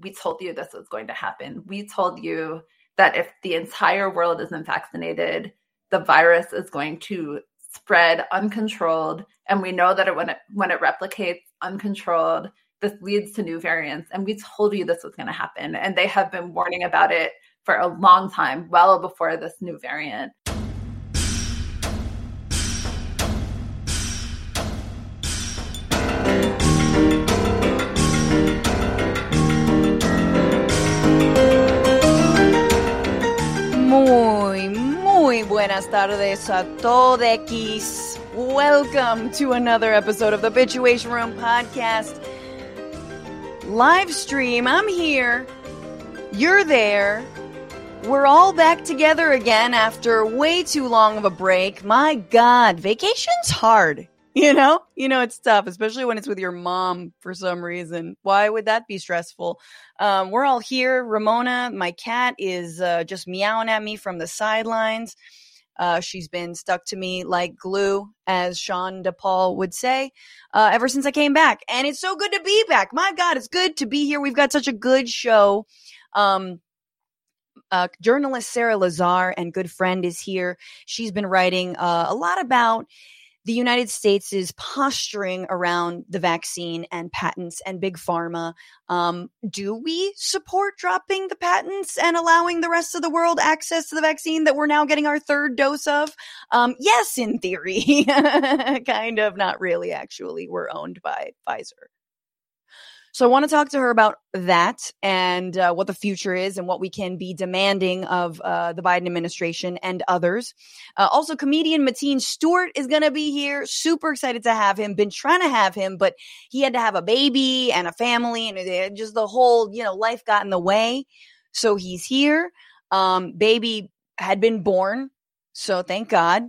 we told you this was going to happen. We told you that if the entire world isn't vaccinated, the virus is going to spread uncontrolled. And we know that it, when it when it replicates uncontrolled, this leads to new variants. And we told you this was going to happen. And they have been warning about it for a long time, well before this new variant. Buenas tardes a todos. Welcome to another episode of the Bitchuation Room podcast. Live stream. I'm here. You're there. We're all back together again after way too long of a break. My God, vacation's hard. You know, you know, it's tough, especially when it's with your mom for some reason. Why would that be stressful? Um, we're all here. Ramona, my cat, is uh, just meowing at me from the sidelines. Uh, she's been stuck to me like glue, as Sean DePaul would say, uh, ever since I came back. And it's so good to be back. My God, it's good to be here. We've got such a good show. Um, uh, journalist Sarah Lazare and good friend is here. She's been writing uh, a lot about the United States is posturing around the vaccine and patents and big pharma. Um, do we support dropping the patents and allowing the rest of the world access to the vaccine that we're now getting our third dose of? Um, yes, in theory. kind of, not really, actually. We're owned by Pfizer. So I want to talk to her about that and uh, what the future is and what we can be demanding of uh, the Biden administration and others. Uh, also, comedian Mateen Stewart is going to be here. Super excited to have him. Been trying to have him, but he had to have a baby and a family and just the whole, you know, life got in the way. So he's here. Um, baby had been born. So thank God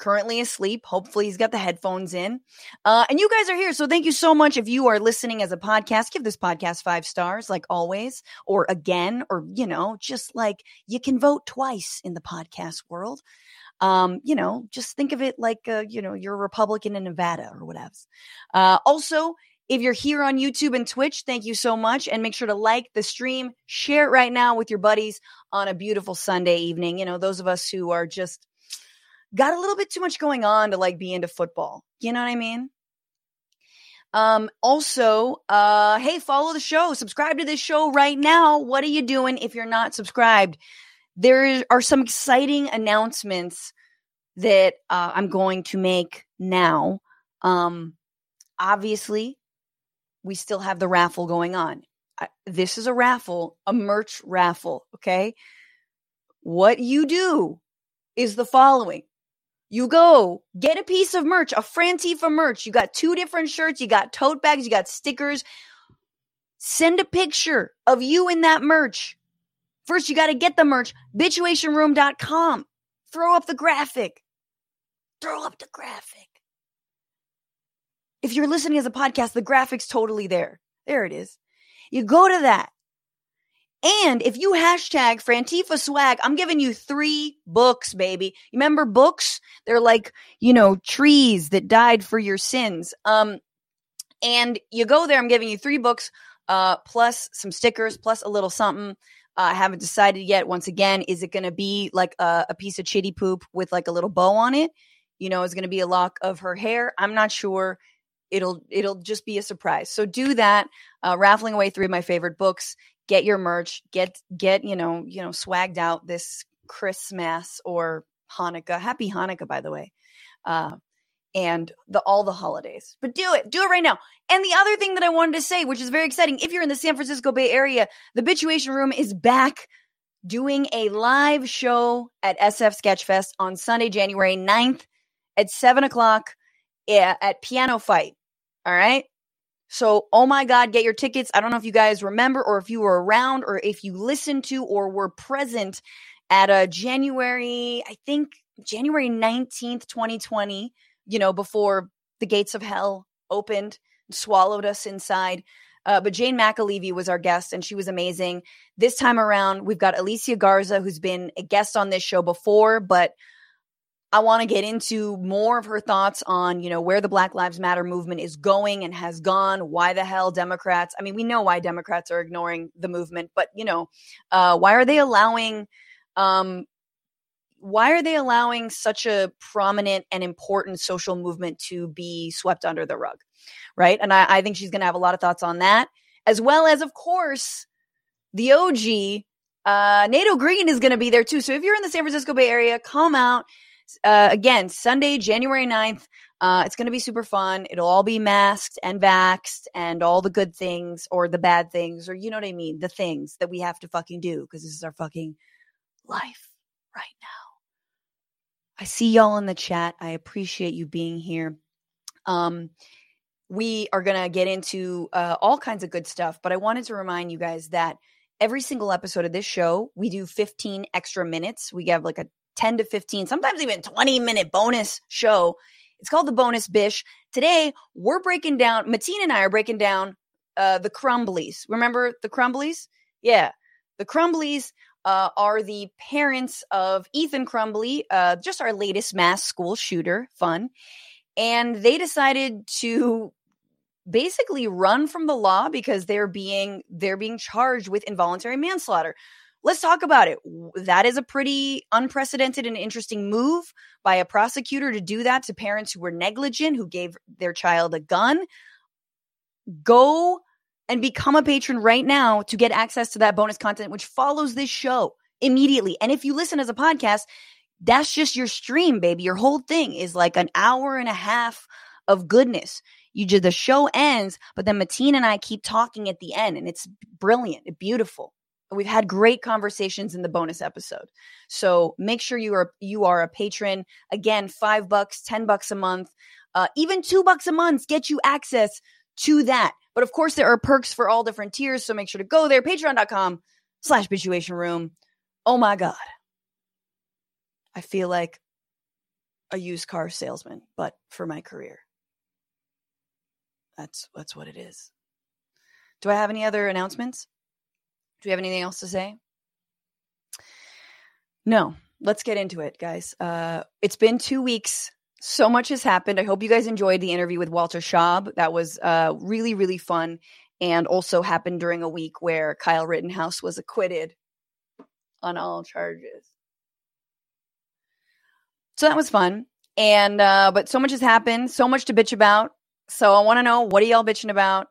currently asleep. Hopefully, he's got the headphones in. Uh, and you guys are here. So, thank you so much. If you are listening as a podcast, give this podcast five stars, like always, or again, or, you know, just like you can vote twice in the podcast world. Um, you know, just think of it like, uh, you know, you're a Republican in Nevada or whatever. Uh, also, if you're here on YouTube and Twitch, thank you so much. And make sure to like the stream, share it right now with your buddies on a beautiful Sunday evening. You know, those of us who are just got a little bit too much going on to like be into football. You know what I mean? Um, also, uh, hey, follow the show, subscribe to this show right now. What are you doing if you're not subscribed? There are some exciting announcements that uh, I'm going to make now. Um, obviously, we still have the raffle going on. I, this is a raffle, a merch raffle. Okay. What you do is the following you go get a piece of merch, a Frantifa merch. You got two different shirts, you got tote bags, you got stickers. Send a picture of you in that merch. First, you got to get the merch, bitchuationroom.com. Throw up the graphic. Throw up the graphic. If you're listening as a podcast, the graphic's totally there. There it is. You go to that. And if you hashtag Frantifa swag, I'm giving you three books, baby. You remember books? They're like, you know, trees that died for your sins. Um, and you go there, I'm giving you three books, uh, plus some stickers, plus a little something. Uh, I haven't decided yet. Once again, is it going to be like a, a piece of chitty poop with like a little bow on it? You know, is going to be a lock of her hair? I'm not sure it'll it'll just be a surprise. So do that. Uh, raffling away three of my favorite books get your merch, get get you know you know swagged out this Christmas or Hanukkah. Happy Hanukkah, by the way. Uh, and the all the holidays. But do it. Do it right now. And the other thing that I wanted to say, which is very exciting, if you're in the San Francisco Bay Area, the Bitchuation Room is back doing a live show at SF Sketchfest on Sunday, January 9th at 7 o'clock eh, at Piano Fight. All right. So, oh my God, get your tickets. I don't know if you guys remember or if you were around or if you listened to or were present at a January, I think January 19th, 2020, you know, before the gates of hell opened, swallowed us inside. Uh, but Jane McAlevey was our guest and she was amazing. This time around, we've got Alicia Garza, who's been a guest on this show before, but I want to get into more of her thoughts on, you know, where the Black Lives Matter movement is going and has gone. Why the hell Democrats? I mean, we know why Democrats are ignoring the movement, but you know, uh, why are they allowing? Um, why are they allowing such a prominent and important social movement to be swept under the rug? Right, and I, I think she's going to have a lot of thoughts on that, as well as, of course, the OG. Uh, Nato Green is going to be there too. So if you're in the San Francisco Bay Area, come out uh, again, Sunday, January 9th. Uh, it's going to be super fun. It'll all be masked and vaxxed and all the good things or the bad things or you know what I mean? The things that we have to fucking do because this is our fucking life right now. I see y'all in the chat. I appreciate you being here. Um, we are going to get into uh, all kinds of good stuff, but I wanted to remind you guys that every single episode of this show, we do 15 extra minutes. We have like a 10 to 15, sometimes even 20 minute bonus show. It's called the Bonus Bish. Today, we're breaking down, Mateen and I are breaking down uh, the Crumbleys. Remember the Crumbleys? Yeah. The Crumbleys uh, are the parents of Ethan Crumbley, uh, just our latest mass school shooter. Fun. And they decided to basically run from the law because they're being they're being charged with involuntary manslaughter let's talk about it. That is a pretty unprecedented and interesting move by a prosecutor to do that to parents who were negligent, who gave their child a gun. Go and become a patron right now to get access to that bonus content, which follows this show immediately. And if you listen as a podcast, that's just your stream, baby. Your whole thing is like an hour and a half of goodness. You just the show ends, but then Mateen and I keep talking at the end, and it's brilliant, beautiful. We've had great conversations in the bonus episode. So make sure you are you are a patron. Again, five bucks, ten bucks a month, uh, even two bucks a month get you access to that. But of course, there are perks for all different tiers. So make sure to go there, patreon.com slash bitchuation room. Oh my God. I feel like a used car salesman, but for my career. That's that's what it is. Do I have any other announcements? Do you have anything else to say? No. Let's get into it, guys. Uh, it's been two weeks. So much has happened. I hope you guys enjoyed the interview with Walter Shaub. That was uh, really, really fun and also happened during a week where Kyle Rittenhouse was acquitted on all charges. So that was fun. And uh, but so much has happened, so much to bitch about. So I want to know what are y'all bitching about?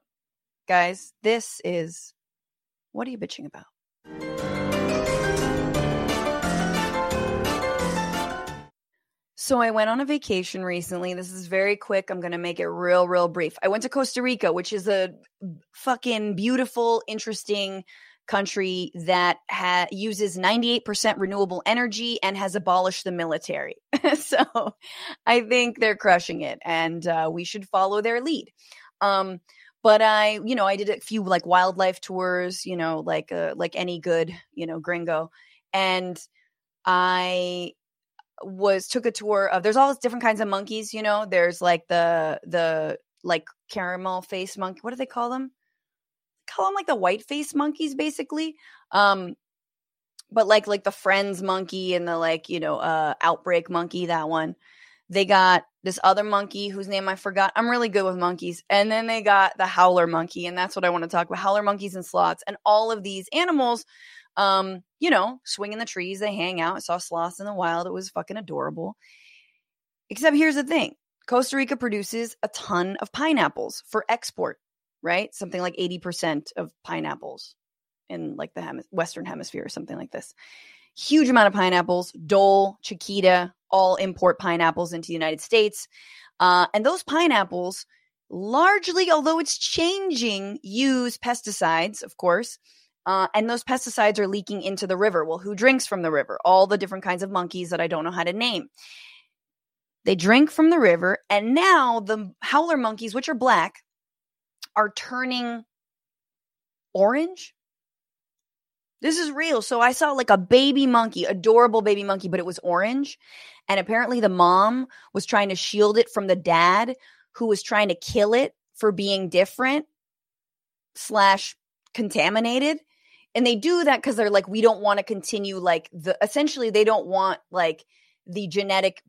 Guys, this is what are you bitching about? So I went on a vacation recently. This is very quick. I'm going to make it real, real brief. I went to Costa Rica, which is a fucking beautiful, interesting country that ha- uses 98% renewable energy and has abolished the military. so I think they're crushing it and uh, we should follow their lead. Um, but I, you know, I did a few like wildlife tours, you know, like uh, like any good, you know, gringo, and I was took a tour of. There's all different kinds of monkeys, you know. There's like the the like caramel face monkey. What do they call them? Call them like the white face monkeys, basically. Um, but like like the friends monkey and the like you know uh outbreak monkey that one they got this other monkey whose name I forgot. I'm really good with monkeys. And then they got the howler monkey. And that's what I want to talk about howler monkeys and sloths. And all of these animals, um, you know, swing in the trees, they hang out. I saw sloths in the wild. It was fucking adorable. Except here's the thing Costa Rica produces a ton of pineapples for export, right? Something like 80% of pineapples in like the hem- Western hemisphere or something like this. Huge amount of pineapples, Dole, Chiquita, all import pineapples into the United States. Uh, and those pineapples, largely, although it's changing, use pesticides, of course. Uh, and those pesticides are leaking into the river. Well, who drinks from the river? All the different kinds of monkeys that I don't know how to name. They drink from the river, and now the howler monkeys, which are black, are turning orange this is real. So I saw like a baby monkey, adorable baby monkey, but it was orange. And apparently the mom was trying to shield it from the dad who was trying to kill it for being different slash contaminated. And they do that because they're like, we don't want to continue like the essentially they don't want like the genetic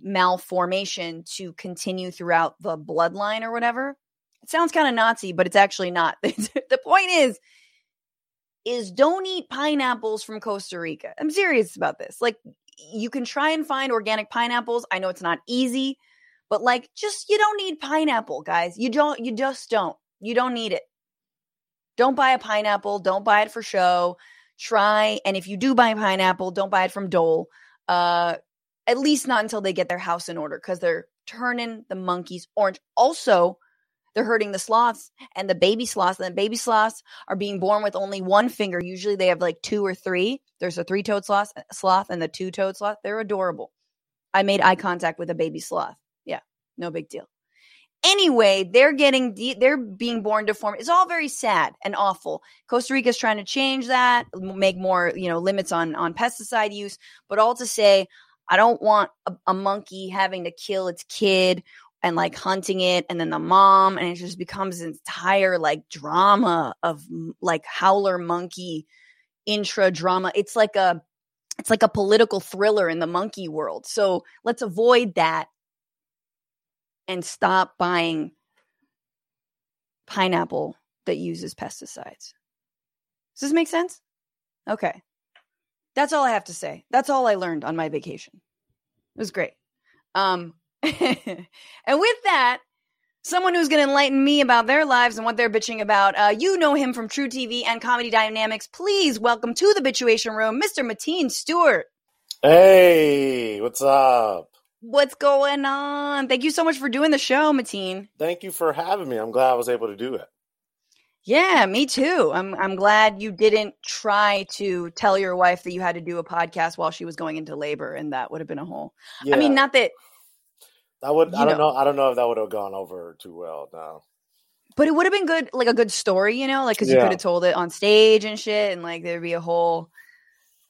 malformation to continue throughout the bloodline or whatever. It sounds kind of Nazi, but it's actually not. the point is, is don't eat pineapples from Costa Rica. I'm serious about this. Like you can try and find organic pineapples. I know it's not easy, but like just you don't need pineapple, guys. You don't you just don't. You don't need it. Don't buy a pineapple, don't buy it for show. Try and if you do buy a pineapple, don't buy it from Dole. Uh at least not until they get their house in order cuz they're turning the monkeys orange. Also, they're hurting the sloths and the baby sloths. And the baby sloths are being born with only one finger. Usually they have like two or three. There's a three toed sloth, uh, sloth and the two toed sloth. They're adorable. I made eye contact with a baby sloth. Yeah, no big deal. Anyway, they're getting de- they're being born deformed. It's all very sad and awful. Costa Rica is trying to change that, make more you know limits on on pesticide use, but all to say, I don't want a, a monkey having to kill its kid and like hunting it and then the mom and it just becomes an entire like drama of like howler monkey intra drama. It's like a it's like a political thriller in the monkey world. So let's avoid that and stop buying pineapple that uses pesticides. Does this make sense? Okay. That's all i have to say. That's all i learned on my vacation. It was great. Um and with that, someone who's going to enlighten me about their lives and what they're bitching about. Uh, you know him from truTV and Comedy Dynamics. Please welcome to the Bitchuation Room, Mr. Mateen Stewart. Hey, what's up? What's going on? Thank you so much for doing the show, Mateen. Thank you for having me. I'm glad I was able to do it. Yeah, me too. I'm I'm glad you didn't try to tell your wife that you had to do a podcast while she was going into labor, and that would have been a whole. Yeah. I mean, not that I would. I don't know. know. I don't know if that would have gone over too well. No. But it would have been good, like a good story, you know, like because yeah. you could have told it on stage and shit, and like there'd be a whole.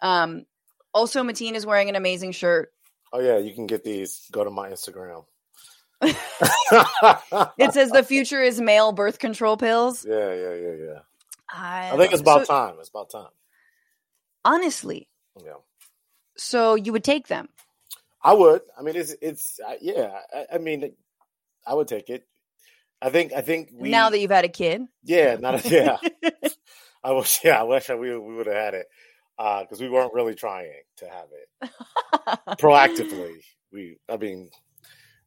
Um. Also, Mateen is wearing an amazing shirt. Oh yeah, you can get these. Go to my Instagram. it says the future is male birth control pills. Yeah, yeah, yeah, yeah. I, I think it's about so, time. It's about time. Honestly. Yeah. So you would take them. I would. I mean, it's it's uh, yeah. I, I, mean, I would take it. I think. I think we, now that you've had a kid. Yeah, not a, yeah. I wish. Yeah, I wish we we would have had it because uh, we weren't really trying to have it proactively. We, I mean,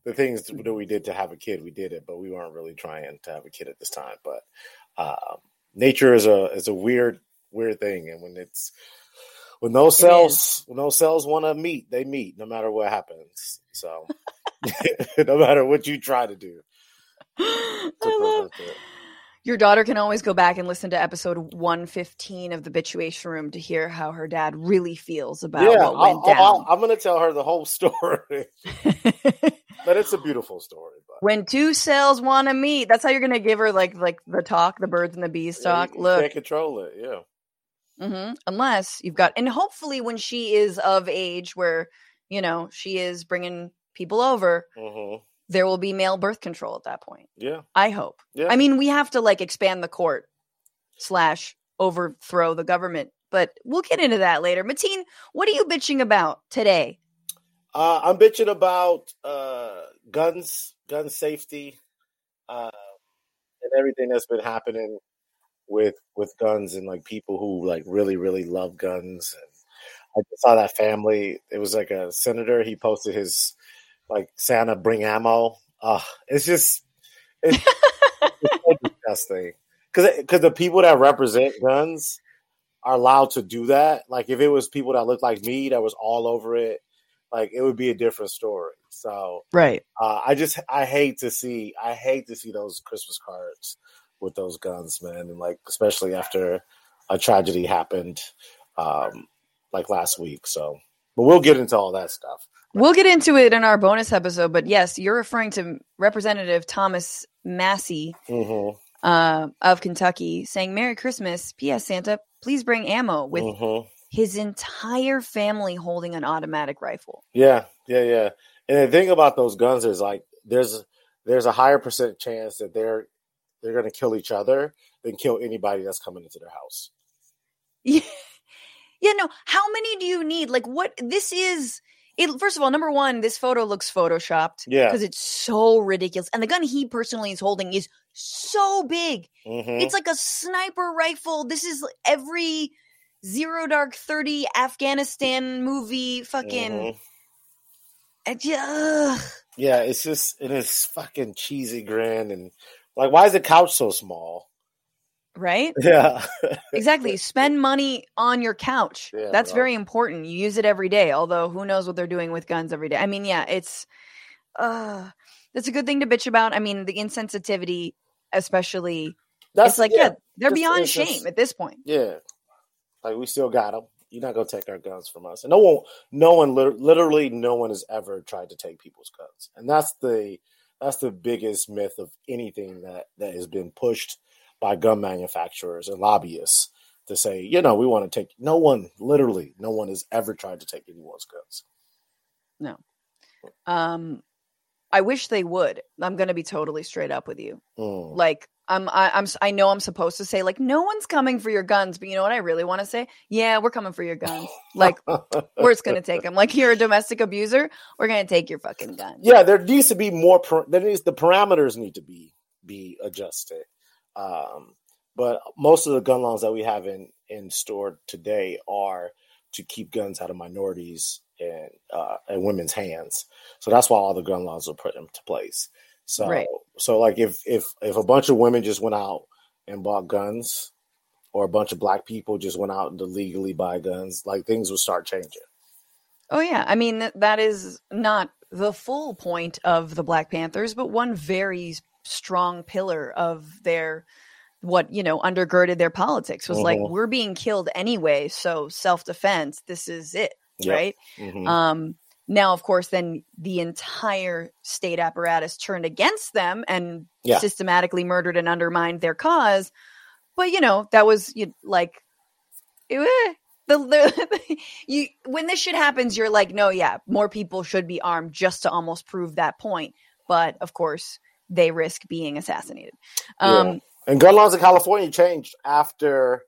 the things that we did to have a kid, we did it, but we weren't really trying to have a kid at this time. But uh, nature is a is a weird weird thing, and when it's when those cells when those cells want to meet, they meet no matter what happens. So no matter what you try to do. To love, your daughter can always go back and listen to episode 115 of the Bitchuation Room to hear how her dad really feels about yeah, what went I'll, down. i am going to tell her the whole story. but it's a beautiful story. But. When two cells want to meet, that's how you're going to give her like like the talk, the birds and the bees talk. Yeah, you, Look, can't control it. Yeah. Mm-hmm. Unless you've got, and hopefully when she is of age where, you know, she is bringing people over, mm-hmm. there will be male birth control at that point. Yeah. I hope. Yeah. I mean, we have to like expand the court slash overthrow the government, but we'll get into that later. Mateen, what are you bitching about today? Uh, I'm bitching about uh, guns, gun safety, uh, and everything that's been happening with with guns and like people who like really really love guns. And I just saw that family. It was like a senator. He posted his like Santa bring ammo. Uh, it's just it's, it's so disgusting because because the people that represent guns are allowed to do that. Like if it was people that looked like me that was all over it, like it would be a different story. So right, uh, I just I hate to see I hate to see those Christmas cards with those guns, man, and like especially after a tragedy happened, um, like last week. So, but we'll get into all that stuff. We'll get into it in our bonus episode. But yes, you're referring to Representative Thomas Massie mm-hmm. uh, of Kentucky saying, "Merry Christmas, P.S. Santa, please bring ammo." With mm-hmm. his entire family holding an automatic rifle. Yeah, yeah, yeah. And the thing about those guns is like there's there's a higher percent chance that they're they're going to kill each other than kill anybody that's coming into their house. Yeah. Yeah, no. How many do you need? Like what this is it first of all, number one, this photo looks photoshopped. Yeah. Because it's so ridiculous. And the gun he personally is holding is so big. Mhm. It's like a sniper rifle. This is every Zero Dark 30 Afghanistan movie fucking Mhm. I. Yeah, it's just it is fucking cheesy grin and like why is the couch so small? right? Yeah. Exactly. Spend money on your couch. Yeah, That's bro. very important. You use it every day, although who knows what they're doing with guns every day. I mean, yeah, it's uh that's a good thing to bitch about. I mean, the insensitivity especially That's it's like yeah, they're just- beyond it's just- shame at this point. Yeah. Like we still got them. You're not gonna take our guns from us. And no one, no one, literally, no one has ever tried to take people's guns. And that's the that's the biggest myth of anything that that has been pushed by gun manufacturers and lobbyists to say, you know, we want to take. No one, literally, no one has ever tried to take anyone's guns. No. Um I wish they would. I'm going to be totally straight up with you. Mm. Like I'm I, I'm s- I know I'm supposed to say like no one's coming for your guns, but you know what I really want to say? Yeah, we're coming for your guns. Like we're just going to take them. Like you're a domestic abuser, we're going to take your fucking gun. yeah, there needs to be more. par- There needs the parameters need to be be adjusted. Um, but most of the gun laws that we have in in store today are to keep guns out of minorities and uh, and women's hands. So that's why all the gun laws are put into place. So Right. so like if if if a bunch of women just went out and bought guns, or a bunch of black people just went out to legally buy guns, like things would start changing. Oh yeah, I mean th- that is not the full point of the Black Panthers, but one very strong pillar of their what you know undergirded their politics was like Mhm. we're being killed anyway, so self defense. This is it, Yep. right? Mhm. Um, now, of course, then the entire state apparatus turned against them and Yeah. systematically murdered and undermined their cause. But you know that was you like eh, the, the you when this shit happens, you're like, no, yeah, more people should be armed just to almost prove that point. But of course, they risk being assassinated. Um, And gun laws in California changed after,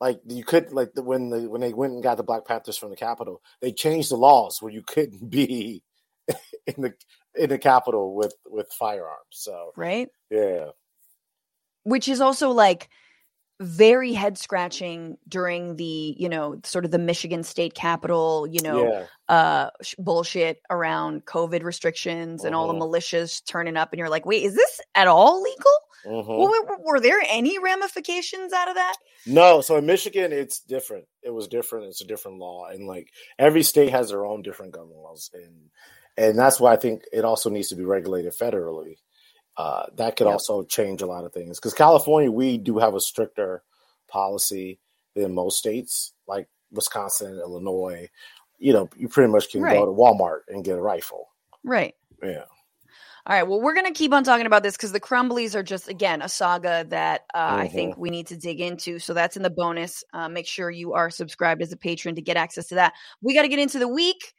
like you could like the, when the when they went and got the Black Panthers from the Capitol, they changed the laws where you couldn't be in the in the Capitol with with firearms. So right. yeah, which is also like very head scratching during the you know sort of the Michigan state capitol you know yeah, uh sh- bullshit around covid restrictions and all the Mhm. militias turning up and you're like wait is this at all legal well, were, were there any ramifications out of that no. So in Michigan, it's different. It was different. It's a different law, and like every state has their own different gun laws, and and that's why I think it also needs to be regulated federally. Uh, that could Yep. also change a lot of things because California, we do have a stricter policy than most states, like Wisconsin, Illinois. You know, you pretty much can Right. go to Walmart and get a rifle. right Yeah, all right well we're gonna keep on talking about this because the crumbleys are just again a saga that uh, i Mhm. think we need to dig into so that's in the bonus uh, make sure you are subscribed as a patron to get access to that we got to get into the week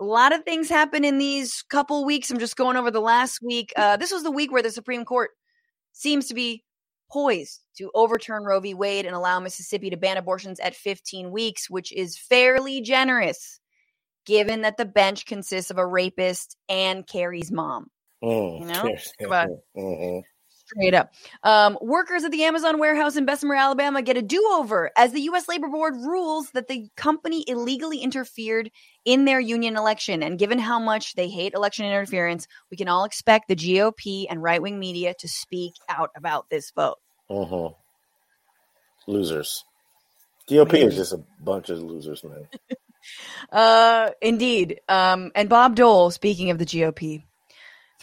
a lot of things happen in these couple weeks i'm just going over the last week uh, this was the week where the supreme court seems to be poised to overturn roe v wade and allow mississippi to ban abortions at 15 weeks which is fairly generous given that the bench consists of a rapist and carrie's mom Mm. You know? But- Mhm. Straight up. Um, workers at the Amazon warehouse in Bessemer, Alabama get a do over as the U.S. Labor Board rules that the company illegally interfered in their union election. And given how much they hate election interference, we can all expect the GOP and right wing media to speak out about this vote. Mhm. Losers. GOP is just a bunch of losers, man. Uh, indeed. Um, and Bob Dole, speaking of the GOP,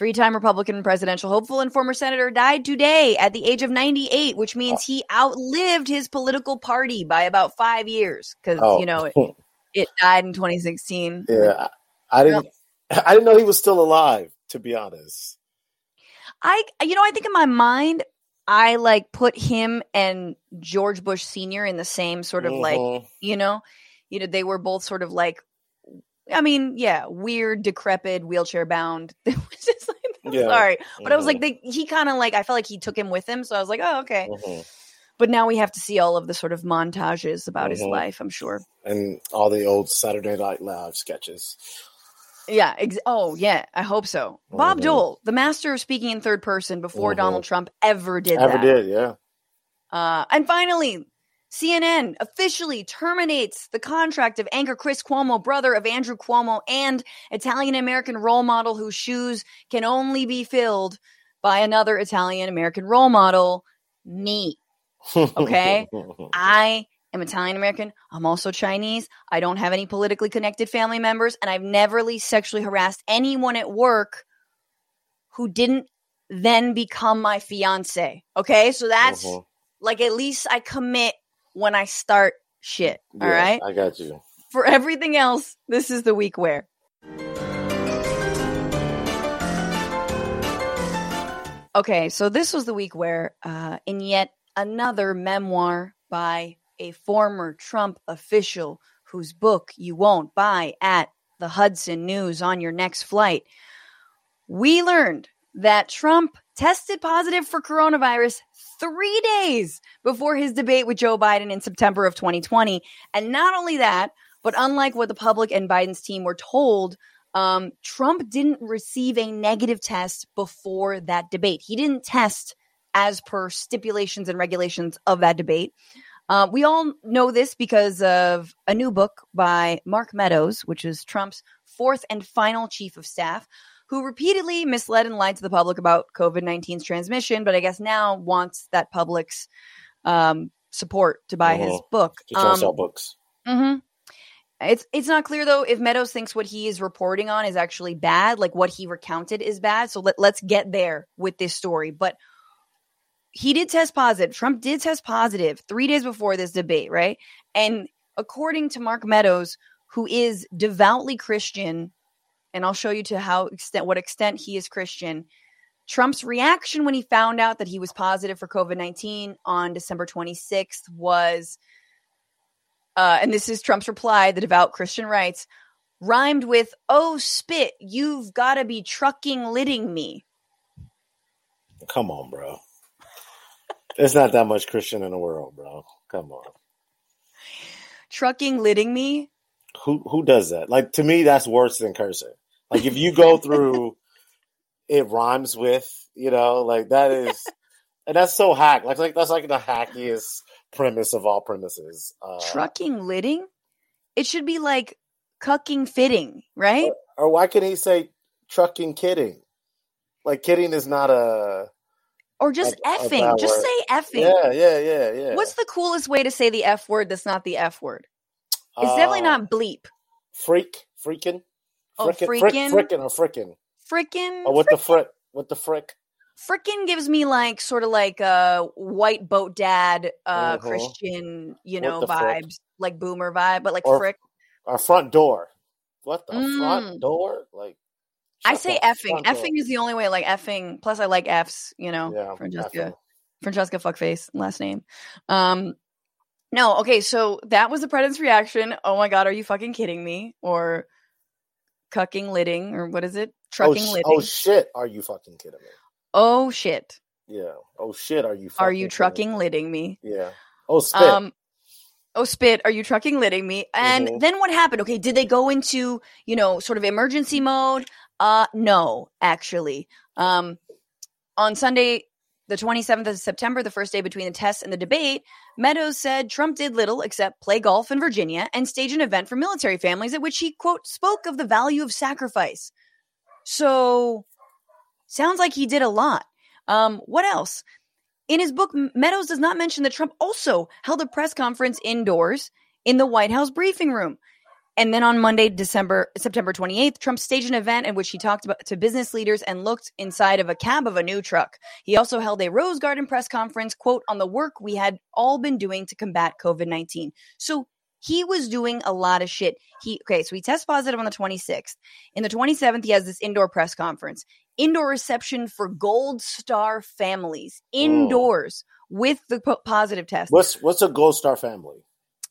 three time Republican presidential hopeful and former senator, died today at the age of 98, which means he outlived his political party by about five years because, Oh, you know, it, it died in 2016. yeah. I, didn't. I didn't know he was still alive. To be honest. I, you know, I think in my mind, I like put him and George Bush Sr. in the same sort of like, Mhm. you know, you know, they were both sort of like, I mean, yeah, weird, decrepit, wheelchair bound. It was just like, I'm Yeah. sorry, but I was like, they, he kind of like, I felt like he took him with him, so I was like, oh, okay. Mhm. But now we have to see all of the sort of montages about his Mhm. life, I'm sure. And all the old Saturday Night Live sketches. Yeah. Ex- oh, yeah. I hope so. Bob Mhm. Dole, the master of speaking in third person before. Donald Trump ever did Ever that. did, yeah. Uh, and finally, CNN officially terminates the contract of anchor Chris Cuomo, brother of Andrew Cuomo, and Italian American role model whose shoes can only be filled by another Italian American role model, me. Okay. I am Italian American. I'm also Chinese. I don't have any politically connected family members, and I've never least sexually harassed anyone at work who didn't then become my fiance. Okay. So that's Mhm. like at least I commit when I start shit. All Yeah, right. I got you. For everything else, this is the week where. Okay, so this was the week where, uh, in yet another memoir by a former Trump official whose book you won't buy at the Hudson News on your next flight, we learned that Trump tested positive for coronavirus three days before his debate with Joe Biden in September of 2020. And not only that, but unlike what the public and Biden's team were told, um, Trump didn't receive a negative test before that debate. He didn't test as per stipulations and regulations of that debate. Uh, we all know this because of a new book by Mark Meadows, which is Trump's fourth and final chief of staff, who repeatedly misled and lied to the public about COVID 19's transmission, but I guess now wants that public's um, support to buy his Mhm. book. To Um, sell books. hmm It's it's not clear though if Meadows thinks what he is reporting on is actually bad, like what he recounted is bad. So let, let's get there with this story. But he did test positive. Trump did test positive three days before this debate, right? And according to Mark Meadows, who is devoutly Christian, and I'll show you to how extent what extent he is Christian. Trump's reaction when he found out that he was positive for COVID 19 on December 26th was uh, and this is Trump's reply, the devout Christian writes, rhymed with, oh, spit, you've got to be trucking litting me. Come on, bro. There's not that much Christian in the world, bro. Come on. Trucking litting me? Who who does that? Like to me, that's worse than cursing. Like if you go through, it rhymes with, you know, like that is, and that's so hack. Like like that's like the hackiest premise of all premises. Uh, Trucking litting? It should be like cucking fitting, right? or why can he say trucking kidding? Like kidding is not a Or just a- effing. Just word. say effing. yeah yeah yeah yeah. What's the coolest way to say the F word that's not the F word? It's definitely Uh, not bleep. freak freaking. Oh, Frickin', frick- freaking? frickin' or frickin'. Frickin'. Or what the frick? What the frick? frickin' gives me like sort of like a white boat dad uh Mhm. christian you know the frick? vibes like boomer vibe but like Or- frick Our front door. What the Mm. front door? Like i say effing front door. effing is the only way like effing plus i like f's you know Yeah, francesca effing. francesca fuckface last name um no okay so that was the president's reaction oh my god are you fucking kidding me or cucking litting or what is it Oh, trucking sh- litting oh shit! Are you fucking kidding me? oh shit Yeah. Oh shit! Are you? are you trucking litting me Yeah. Oh spit. Um, oh, spit. Are you trucking litting me? And Mhm. then what happened? Okay, did they go into you know sort of emergency mode? Uh, no, actually. Um, on Sunday, the 27th of September, the first day between the test and the debate, Meadows said Trump did little except play golf in Virginia and stage an event for military families at which he quote spoke of the value of sacrifice. So, sounds like he did a lot. Um, what else? In his book, Meadows does not mention that Trump also held a press conference indoors in the White House briefing room. And then on Monday, December September 28th, Trump staged an event in which he talked about, to business leaders and looked inside of a cab of a new truck. He also held a Rose Garden press conference, quote, on the work we had all been doing to combat COVID-19. So he was doing a lot of shit. He okay, so he tests positive on the 26th. In the 27th, he has this indoor press conference, indoor reception for Gold Star families, oh. indoors with the po- positive test. what's what's a Gold Star family?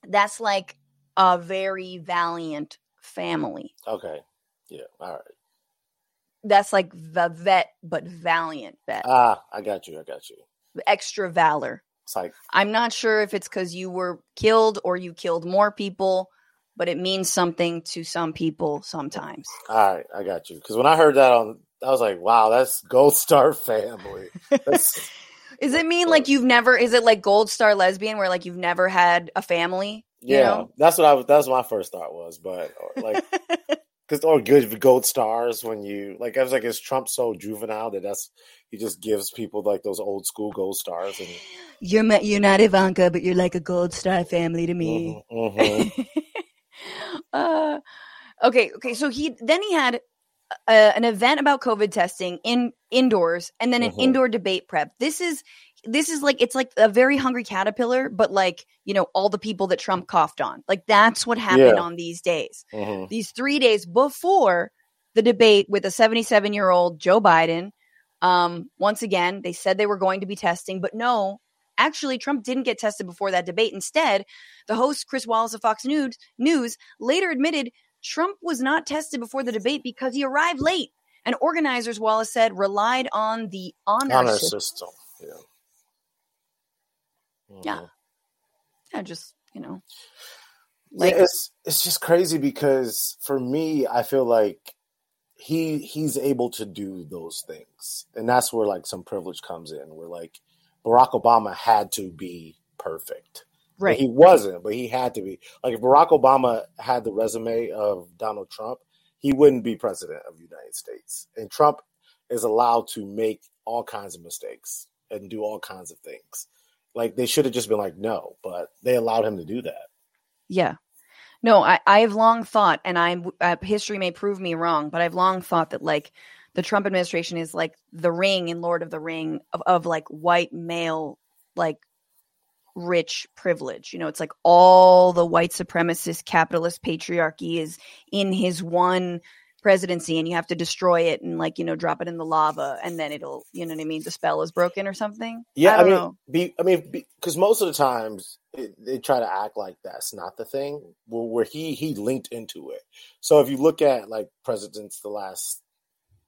That's like a very valiant family. Okay. Yeah. All right. That's like the vet, but valiant vet, Ah, I got you. I got you. extra valor. It's like I'm not sure if it's because you were killed or you killed more people, but it means something to some people sometimes. All right, I got you. Because when I heard that on, I was like, wow, that's Gold Star family. Is it mean like you've never? Is it like Gold Star lesbian, where like you've never had a family? You yeah, know? that's what I was. That's what my first thought was. But like, because or good gold stars when you like, I was like, is Trump so juvenile that that's he just gives people like those old school gold stars and You're ma- you're not Ivanka, but you're like a Gold Star family to me. Mhm, mhm. uh, okay, okay. So he then he had uh, an event about COVID testing in indoors, and then an Mhm. indoor debate prep. This is this is like it's like a very hungry caterpillar, but like you know all the people that Trump coughed on. Like that's what happened Yeah. on these days. Mhm. These three days before the debate with a 77 year old Joe Biden. Um, once again, they said they were going to be testing, but no, actually, Trump didn't get tested before that debate. Instead, the host, Chris Wallace of Fox News, News later admitted Trump was not tested before the debate because he arrived late. And organizers, Wallace said, relied on the honor, honor system. system. Yeah. Yeah. Mhm. Yeah, just, you know. Like Like, it's it's just crazy because for me, I feel like he he's able to do those things, and that's where like some privilege comes in. Where like Barack Obama had to be perfect, But right. he wasn't, but he had to be. Like if Barack Obama had the resume of Donald Trump, he wouldn't be president of the United States. And Trump is allowed to make all kinds of mistakes and do all kinds of things. Like they should have just been like no, but they allowed him to do that. Yeah. No, I, I've long thought, and I uh, history may prove me wrong, but I've long thought that like the Trump administration is like the ring in Lord of the Ring of, of like white male, like rich privilege. You know, it's like all the white supremacist capitalist patriarchy is in his one presidency, and you have to destroy it and like you know drop it in the lava, and then it'll you know what I mean. The spell is broken or something. Yeah, I I, mean, know. be, I mean, because most of the times it, they try to act like that's not the thing. Where, where he he linked into it. So if you look at like presidents the last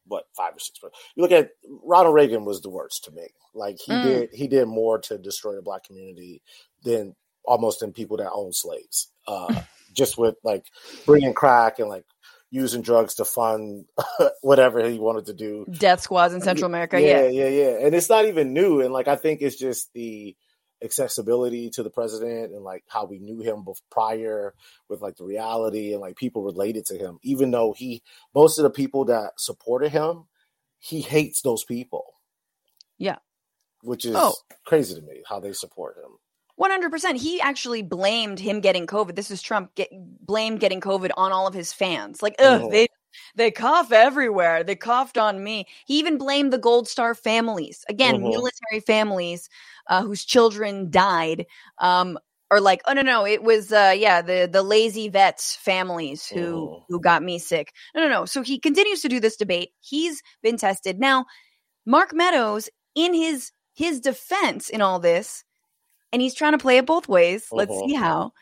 what five or six, you look at Ronald Reagan was the worst to me. Like he Mm. did he did more to destroy the black community than almost than people that own slaves. Uh, just with like bringing crack and like using drugs to fund whatever he wanted to do. Death squads in Central America. Yeah, Yeah. yeah, yeah. And it's not even new. And like I think it's just the accessibility to the president and like how we knew him bef- prior with like the reality and like people related to him. Even though he most of the people that supported him, he hates those people. Yeah. Which is Oh. crazy to me how they support him. One hundred percent. He actually blamed him getting COVID. This is Trump get, blamed getting COVID on all of his fans. Like, ugh, Mhm. they they cough everywhere. They coughed on me. He even blamed the Gold Star families. Again, Mhm. military families uh, whose children died. Um, or like, oh no, no, it was uh, yeah, the the lazy vets families who Mhm. who got me sick. No, no, no. So he continues to do this debate. He's been tested now. Mark Meadows, in his his defense in all this, and he's trying to play it both ways. Let's Mhm. see how.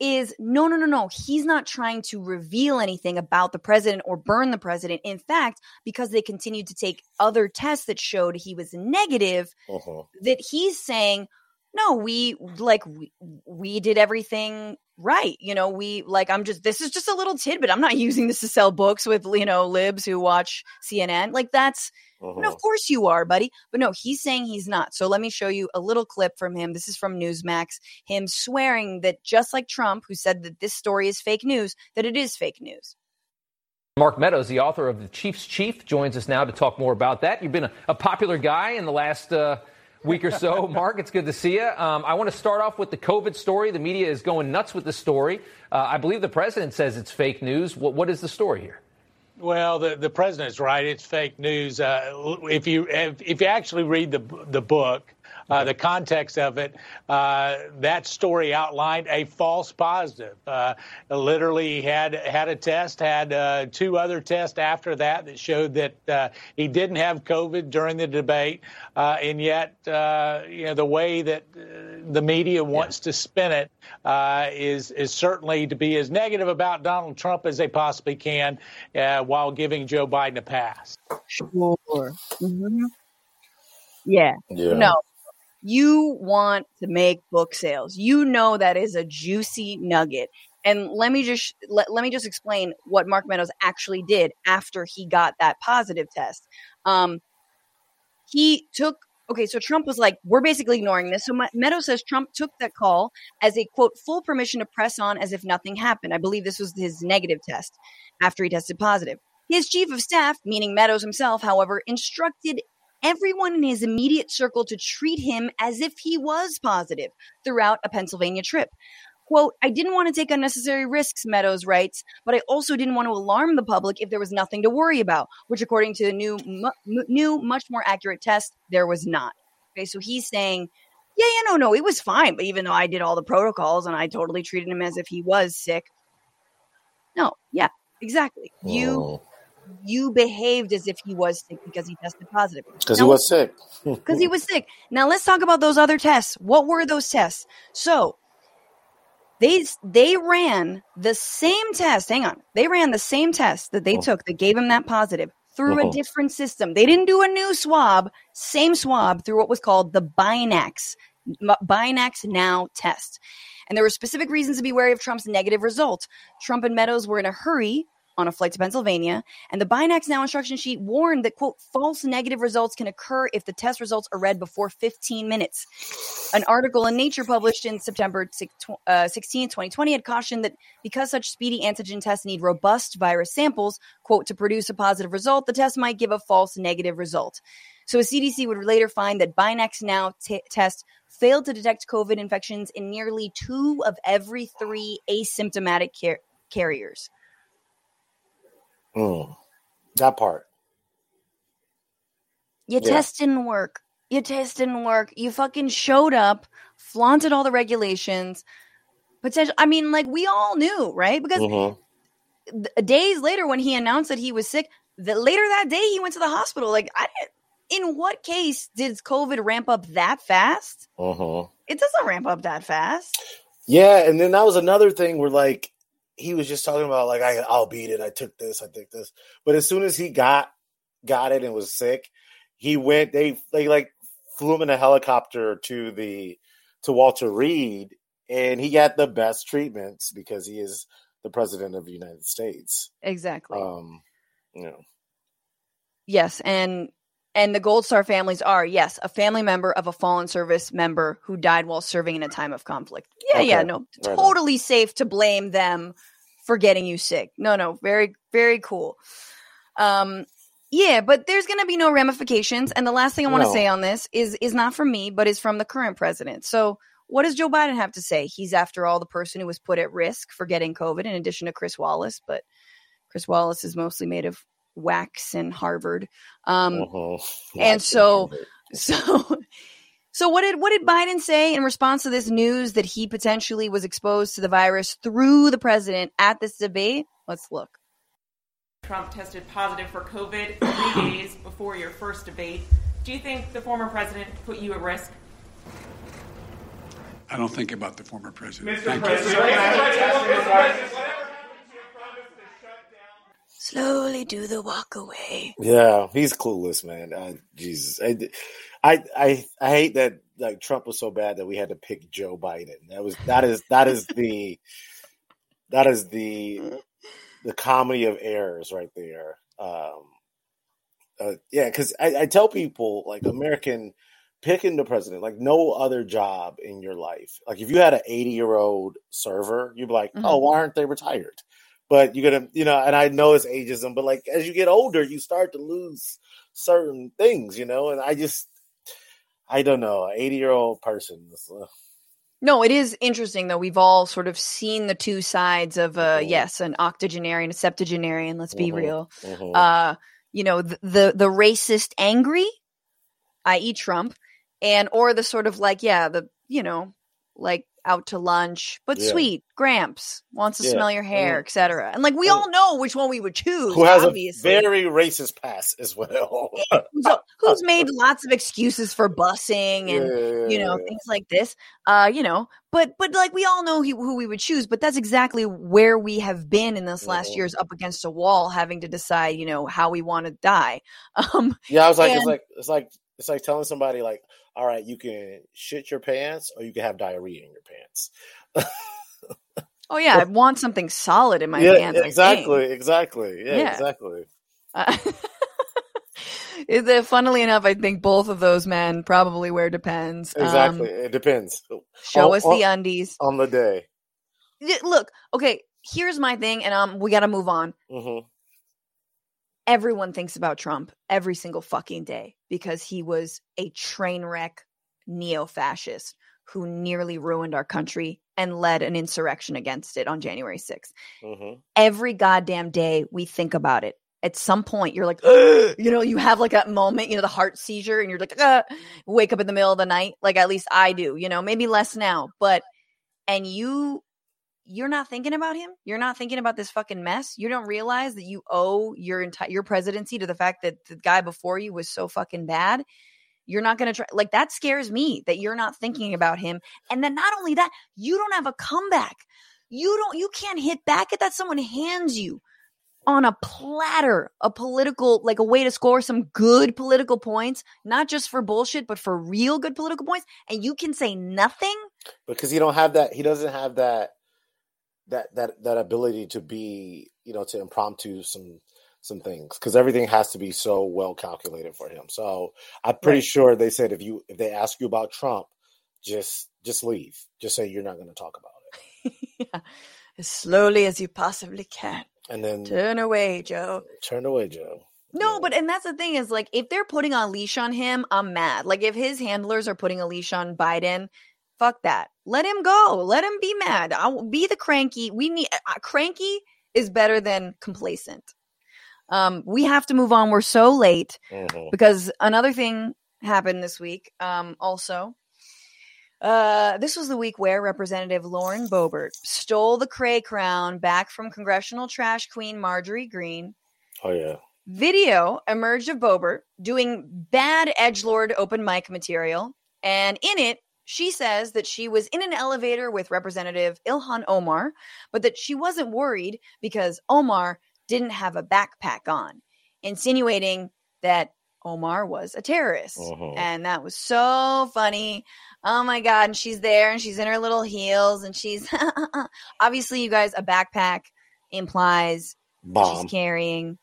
Is no, no, no, no. He's not trying to reveal anything about the president or burn the president. In fact, because they continued to take other tests that showed he was negative, Mhm. that he's saying, no, we like we, we did everything right. You know, we like I'm just this is just a little tidbit. I'm not using this to sell books with you know libs who watch CNN. Like that's and of course you are, buddy. But no, he's saying he's not. So let me show you a little clip from him. This is from Newsmax. Him swearing that just like Trump, who said that this story is fake news, that it is fake news. Mark Meadows, the author of The Chief's Chief, joins us now to talk more about that. You've been a, a popular guy in the last uh, week or so. Mark, it's good to see you. Um, I want to start off with the COVID story. The media is going nuts with the story. Uh, I believe the president says it's fake news. What, what is the story here? Well, the, the president's right. It's fake news. Uh, if you if, if you actually read the the book, uh, the context of it, uh, that story outlined a false positive. Uh, literally, he had had a test, had uh, two other tests after that that showed that uh, he didn't have COVID during the debate, uh, and yet, uh, you know, the way that uh, the media wants to spin it uh, is is certainly to be as negative about Donald Trump as they possibly can, uh, while giving Joe Biden a pass. Sure. Mm-hmm. Yeah. Yeah. No. You want to make book sales. You know that is a juicy nugget. And let me just let, let me just explain what Mark Meadows actually did after he got that positive test. Um, he took okay, so Trump was like, we're basically ignoring this. So Meadows says Trump took that call as a quote full permission to press on as if nothing happened. I believe this was his negative test after he tested positive. His chief of staff, meaning Meadows himself, however, instructed everyone in his immediate circle to treat him as if he was positive throughout a Pennsylvania trip. Quote, I didn't want to take unnecessary risks, Meadows writes, but I also didn't want to alarm the public if there was nothing to worry about, which, according to the new, new, much more accurate test, there was not. Okay, so he's saying, yeah, yeah, no, no, it was fine. But even though I did all the protocols and I totally treated him as if he was sick, no, yeah, exactly. You. You behaved as if he was sick because he tested positive. Because he was sick. Because he was sick. Now let's talk about those other tests. What were those tests? So they they ran the same test. Hang on, they ran the same test that they oh. took that gave him that positive through oh. a different system. They didn't do a new swab, same swab through what was called the Binax Binax Now test. And there were specific reasons to be wary of Trump's negative result. Trump and Meadows were in a hurry on a flight to Pennsylvania, and the Binax Now instruction sheet warned that, quote, false negative results can occur if the test results are read before 15 minutes. An article in Nature published in September 16, uh, 2020, had cautioned that because such speedy antigen tests need robust virus samples, quote, to produce a positive result, the test might give a false negative result. So a CDC would later find that Binax Now t- test failed to detect COVID infections in nearly two of every three asymptomatic car- carriers. Mm, that part. Your yeah. test didn't work. Your test didn't work. You fucking showed up, flaunted all the regulations. Potential. I mean, like we all knew, right? Because mm-hmm. th- days later, when he announced that he was sick, that later that day he went to the hospital. Like, I didn't in what case did COVID ramp up that fast? Uh-huh. It doesn't ramp up that fast. Yeah, and then that was another thing where like he was just talking about like I I'll beat it. I took this. I took this. But as soon as he got got it and was sick, he went. They they like flew him in a helicopter to the to Walter Reed, and he got the best treatments because he is the president of the United States. Exactly. Um, you know. Yes, and and the Gold Star families are, yes, a family member of a fallen service member who died while serving in a time of conflict. Yeah, okay. yeah, no, right totally on. safe to blame them for getting you sick. No, no, very, very cool. Um, yeah, but there's going to be no ramifications. And the last thing I want to no. say on this is is not from me, but is from the current president. So, what does Joe Biden have to say? He's after all the person who was put at risk for getting COVID, in addition to Chris Wallace. But Chris Wallace is mostly made of wax and Harvard. Um, uh-huh. And so, so, so what did what did Biden say in response to this news that he potentially was exposed to the virus through the president at this debate? Let's look. Trump tested positive for COVID three days before your first debate. Do you think the former president put you at risk? I don't think about the former president. Mr. President, Slowly do the walk away. Yeah, he's clueless, man. Uh, Jesus, I, I, I, I hate that like Trump was so bad that we had to pick Joe Biden. That was that is that is the that is the the comedy of errors right there. Um, uh, yeah, because I, I tell people like American picking the president like no other job in your life. Like if you had an eighty year old server, you'd be like, mm-hmm. oh, why aren't they retired? But you're gonna, you know, and I know it's ageism, but like as you get older, you start to lose certain things, you know, and I just, I don't know, 80 year old person. Uh, no, it is interesting though. We've all sort of seen the two sides of, uh, mm-hmm. yes, an octogenarian, a septuagenarian. Let's be mm-hmm. real. Mm-hmm. Uh, you know, the, the the racist angry, i.e., Trump, and or the sort of like, yeah, the you know, like out to lunch, but yeah. sweet. Gramps wants to yeah. smell your hair, mm. etc. And like we all know which one we would choose. Who has obviously. a very racist past as well. so, who's made lots of excuses for busing and yeah, you know things like this. Uh, you know, but but like we all know who, who, we would choose. But that's exactly where we have been in this last mm-hmm. year's up against a wall, having to decide, you know, how we want to die. Um, yeah, I was like, and, it's like it's like It's like telling somebody like, all right, you can shit your pants or you can have diarrhea in your pants. oh yeah, I want something solid in my yeah, pants. Exactly, exactly. Yeah, Yeah. exactly. Uh, is it- funnily enough, I think both of those men probably wear Depends. Um, Exactly. it depends. show On- us on- the undies. on the day. Look, okay, here's my thing, and um, we got to move on. hmm Everyone thinks about Trump every single fucking day because he was a train wreck neo fascist who nearly ruined our country and led an insurrection against it on January 6th. hmm Every goddamn day we think about it. At some point, you're like, "Ugh," you know, you have like that moment, you know, the heart seizure, and you're like, "Ugh," wake up in the middle of the night. Like, at least I do, you know, maybe less now, but, and you, you're not thinking about him. You're not thinking about this fucking mess. You don't realize that you owe your entire your presidency to the fact that the guy before you was so fucking bad. You're not going to try. Like that scares me that you're not thinking about him. And then not only that, you don't have a comeback. You don't. You can't hit back at that. Someone hands you on a platter a political like a way to score some good political points not just for bullshit but for real good political points and you can say nothing Because you don't have that. He doesn't have that. That that that ability to be, you know, to impromptu some some things because everything has to be so well calculated for him. So I'm pretty Right. sure they said if you if they ask you about Trump, just just leave. Just say you're not going to talk about it, yeah. as slowly as you possibly can and then turn away joe turn away, Joe. No, Yeah. but and that's the thing is like if they're putting a leash on him, I'm mad. Like if his handlers are putting a leash on Biden, fuck that. Let him go. Let him be mad. I'll be the cranky. We need uh, cranky is better than complacent. Um, we have to move on. We're so late Mhm. because another thing happened this week. Um, also, uh, this was the week where Representative Lauren Boebert stole the Cray crown back from congressional trash queen Marjorie Greene Oh yeah. video emerged of Boebert doing bad edgelord open mic material, and in it, she says that she was in an elevator with Representative Ilhan Omar, but that she wasn't worried because Omar didn't have a backpack on, insinuating that Omar was a terrorist. Mhm. And that was so funny. Oh my God. And she's there and she's in her little heels and she's obviously, you guys, a backpack implies Bomb. she's carrying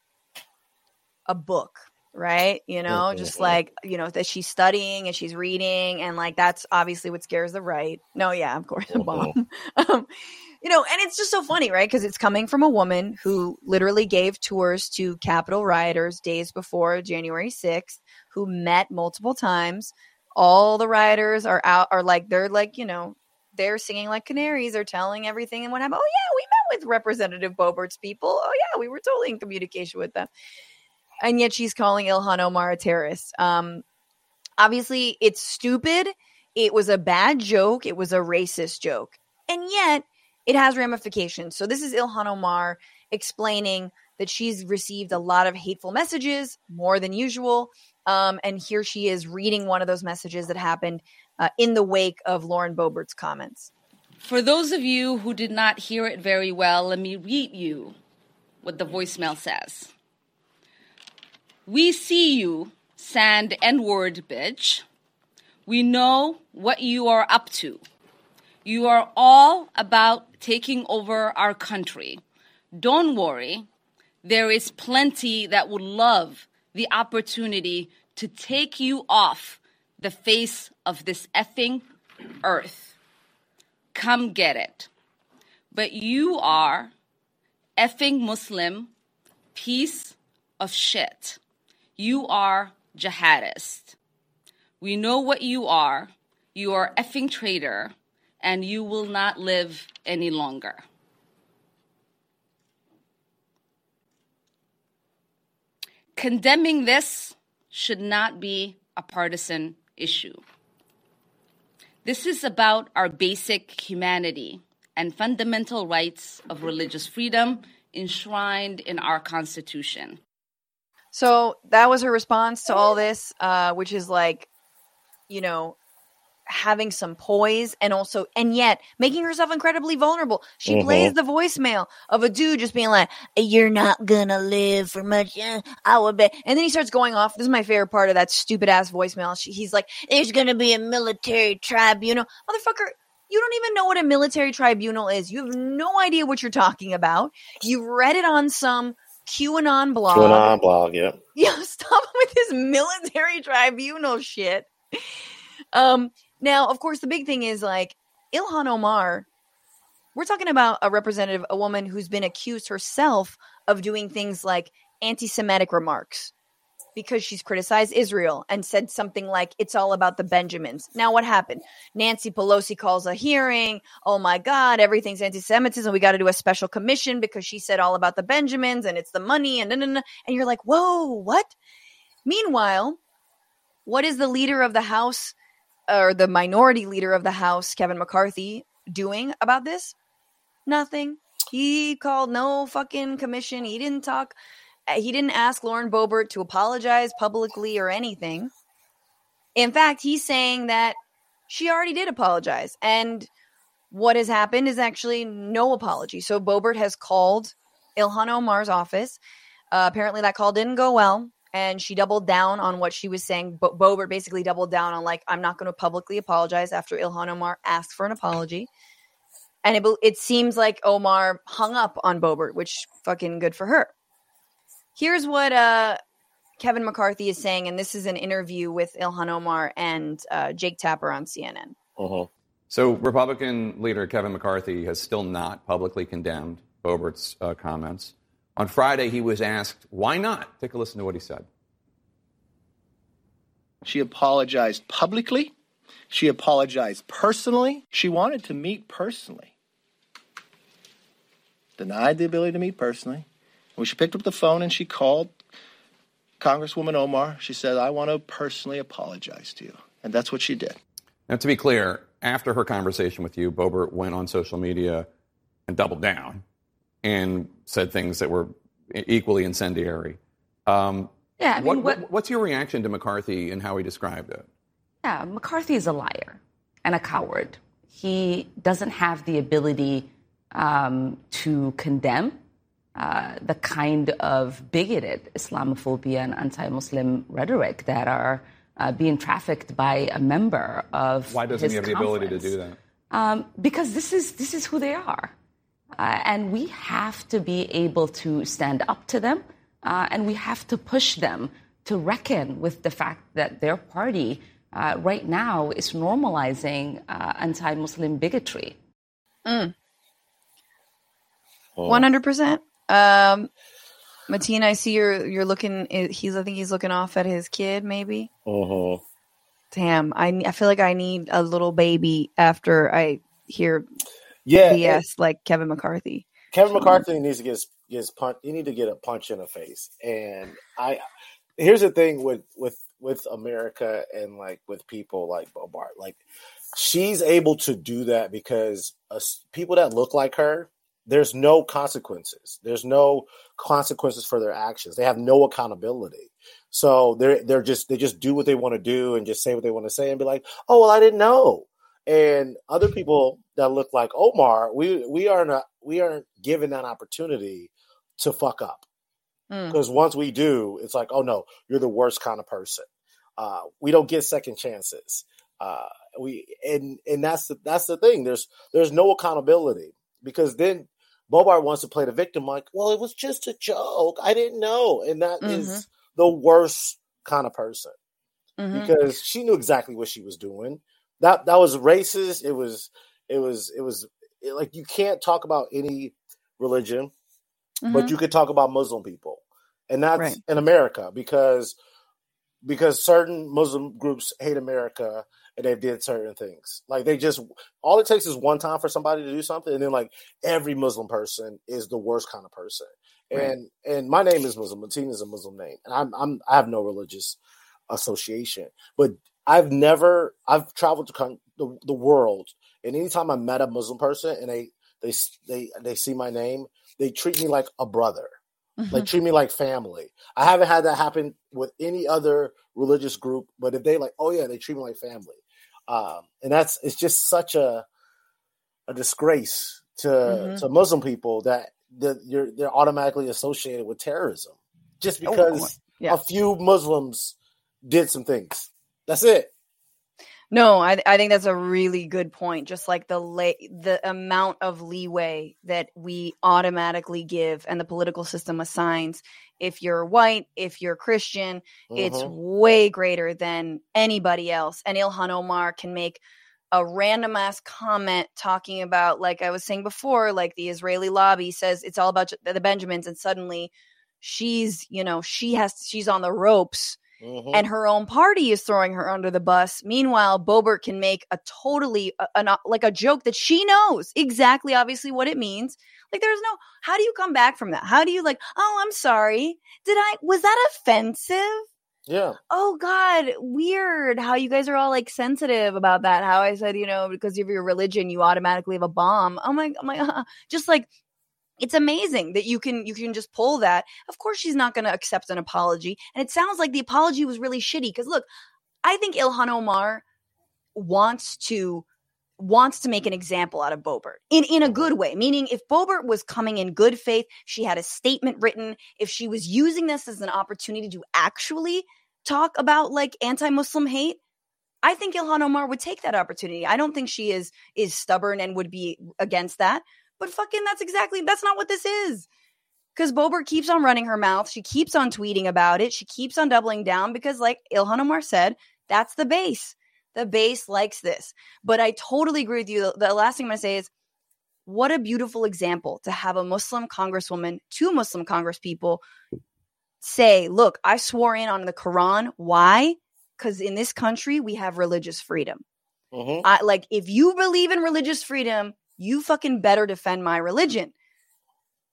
a book right? You know just Mhm. like you know that she's studying and she's reading and like that's obviously what scares the right. No yeah of course a bomb. Um, you know and it's just so funny right? Because it's coming from a woman who literally gave tours to capitol rioters days before january 6th who met multiple times. All the rioters are out are like they're like you know they're singing like canaries they're telling everything and what happened. Oh yeah we met with representative boebert's people. Oh yeah we were totally in communication with them and yet she's calling Ilhan Omar a terrorist. Um, obviously, it's stupid. It was a bad joke. It was a racist joke, and yet it has ramifications. So this is Ilhan Omar explaining that she's received a lot of hateful messages, more than usual. Um, and here she is reading one of those messages that happened uh, in the wake of Lauren Boebert's comments. For those of you who did not hear it very well, let me read you what the voicemail says. We see you, sand N word bitch. We know what you are up to. You are all about taking over our country. Don't worry, there is plenty that would love the opportunity to take you off the face of this effing earth. Come get it. But you are effing Muslim piece of shit. You are jihadist. We know what you are. You are effing traitor, and you will not live any longer. Condemning this should not be a partisan issue. This is about our basic humanity and fundamental rights of religious freedom enshrined in our Constitution. So that was her response to all this, uh, which is like, you know, having some poise and also and yet making herself incredibly vulnerable. She Mhm. plays the voicemail of a dude just being like, "You're not gonna live for much." uh, I would bet. And then he starts going off. This is my favorite part of that stupid ass voicemail. She, he's like, "There's gonna be a military tribunal, motherfucker." You don't even know what a military tribunal is. You have no idea what you're talking about. You read it on some QAnon blog. QAnon blog, yeah. Yeah, stop with this military tribunal shit. Um, now, of course, the big thing is like Ilhan Omar. We're talking about a representative, a woman who's been accused herself of doing things like anti-Semitic remarks because she's criticized Israel and said something like it's all about the Benjamins. Now, what happened? Nancy Pelosi calls a hearing. Oh my God, everything's anti-Semitism. We got to do a special commission because she said all about the Benjamins and it's the money and no, no. And you're like, whoa, what? Meanwhile, what is the leader of the House or the minority leader of the House, Kevin McCarthy, doing about this? Nothing. He called no fucking commission. He didn't talk. Uh, He didn't ask Lauren Boebert to apologize publicly or anything. In fact, he's saying that she already did apologize. And what has happened is actually no apology. So Boebert has called Ilhan Omar's office. Uh, apparently, that call didn't go well, and she doubled down on what she was saying. Bo- Boebert basically doubled down on like, "I'm not going to publicly apologize." After Ilhan Omar asked for an apology, and it, it seems like Omar hung up on Boebert, which fucking good for her. Here's what uh, Kevin McCarthy is saying, and this is an interview with Ilhan Omar and uh, Jake Tapper on CNN. Uh-huh. So, Republican leader Kevin McCarthy has still not publicly condemned Boebert's uh, comments. On Friday, he was asked, why not? Take a listen to what he said. She apologized publicly. She apologized personally. She wanted to meet personally. Denied the ability to meet personally. When she picked up the phone and she called Congresswoman Omar, she said, I want to personally apologize to you. And that's what she did. Now, to be clear, after her conversation with you, Boebert went on social media and doubled down and said things that were equally incendiary. Um, Yeah, I mean, what, what- what's your reaction to McCarthy and how he described it? Yeah, McCarthy is a liar and a coward. He doesn't have the ability um, to condemn uh, the kind of bigoted Islamophobia and anti Muslim rhetoric that are uh, being trafficked by a member of Why doesn't his he have the ability to do that? Um, because this is this is who they are, uh, and we have to be able to stand up to them, uh, and we have to push them to reckon with the fact that their party uh, right now is normalizing uh, anti-Muslim bigotry. Mm. One hundred percent. Um, Mateen, I see you're you're looking. He's I think he's looking off at his kid. Maybe. Uh-huh. Damn, I I feel like I need a little baby after I hear Yeah, BS like Kevin McCarthy. Kevin McCarthy needs to get his, punch. You need to get a punch in the face. And I, here's the thing with with with America and like with people like Boebert, like she's able to do that because us people that look like her, there's no consequences. There's no consequences for their actions. They have no accountability. So they're they're just they just do what they want to do and just say what they want to say and be like, oh well, I didn't know. And other people that look like Omar, we we aren't we aren't given that opportunity to fuck up because once we do, it's like, oh no, you're the worst kind of person. Uh, we don't get second chances. Uh, we and and that's the that's the thing. There's there's no accountability because then Boebert wants to play the victim, like, well, it was just a joke. I didn't know, and that is Mhm. the worst kind of person Mhm. because she knew exactly what she was doing. That that was racist. It was it was it was it- like you can't talk about any religion, but Mhm. you could talk about Muslim people, and that's Right. in America because because certain Muslim groups hate America and they did certain things. Like they just all it takes is one time for somebody to do something, and then like every Muslim person is the worst kind of person. Right. And and my name is Muslim. Mateen is a Muslim name, and I'm I'm I have no religious association, but I've never I've traveled to con- the, the world, and anytime I met a Muslim person and they they they they see my name, they treat me like a brother, like treat me like family. I haven't had that happen with any other religious group, but if they like, oh yeah, they treat me like family. um, and that's it's just such a a disgrace to Mm-hmm. to Muslim people that that you're they're automatically associated with terrorism just Oh, because yeah. a few Muslims did some things. That's it. No, I I think that's a really good point. Just like the the amount of leeway that we automatically give and the political system assigns if you're white, if you're Christian, it's Mhm. way greater than anybody else. And Ilhan Omar can make a random ass comment talking about like I was saying before, like the Israeli lobby says it's all about the Benjamins and suddenly she's, you know, she has she's on the ropes Mhm. and her own party is throwing her under the bus. Meanwhile, Boebert can make a totally a, an, like a joke that she knows exactly, obviously, what it means. Like, there's no. How do you come back from that? How do you like? Oh, I'm sorry. Did I? Was that offensive? yeah. Oh God, weird. How you guys are all like sensitive about that. How I said, you know, because of your religion, you automatically have a bomb. Oh my, oh my, just like it's amazing that you can you can just pull that. Of course, she's not going to accept an apology, and it sounds like the apology was really shitty. Because look, I think Ilhan Omar wants to wants to make an example out of Boebert in in a good way. Meaning, if Boebert was coming in good faith, she had a statement written. If she was using this as an opportunity to actually talk about like anti-Muslim hate, I think Ilhan Omar would take that opportunity. I don't think she is is stubborn and would be against that. But fucking that's exactly that's not what this is. Because Boebert keeps on running her mouth. She keeps on tweeting about it. She keeps on doubling down because, like Ilhan Omar said, that's the base. The base likes this. But I totally agree with you. The, the last thing I'm going to say is what a beautiful example to have a Muslim congresswoman, two Muslim congresspeople say, look, I swore in on the Quran. Why? Because in this country, we have religious freedom. Mhm. I like if you believe in religious freedom, you fucking better defend my religion.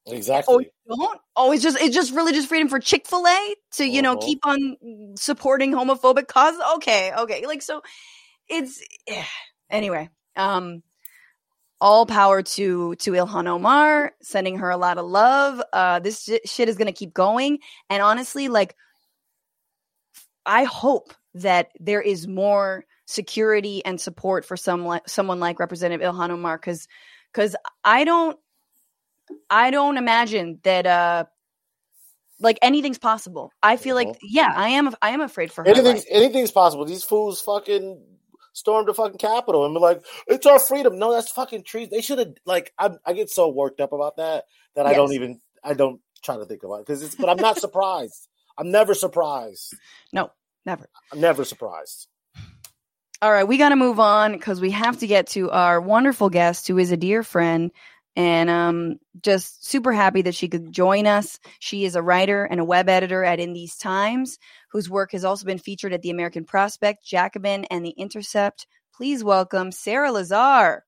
Or Exactly. you don't. Oh, it's just it's just religious freedom for Chick Fil A to you know Uh-huh. keep on supporting homophobic causes. Okay, okay, like so, it's anyway. Um, all power to to Ilhan Omar, sending her a lot of love. Uh, this shi- shit is gonna keep going, and honestly, like, I hope that there is more security and support for some li- someone like Representative Ilhan Omar, because because I don't I don't imagine that uh like anything's possible. I feel like yeah, I am I am afraid for her. Anything's anything's possible. These fools fucking stormed the fucking Capitol and be like, "It's our freedom." No, that's fucking treason. They should have like. I I get so worked up about that that I don't even I don't try to think about it because it's. But I'm not surprised. I'm never surprised. No, never. I'm never surprised. All right, we got to move on because we have to get to our wonderful guest who is a dear friend and um just super happy that she could join us. She is a writer and a web editor at In These Times, whose work has also been featured at the American Prospect, Jacobin, and The Intercept. Please welcome Sarah Lazare.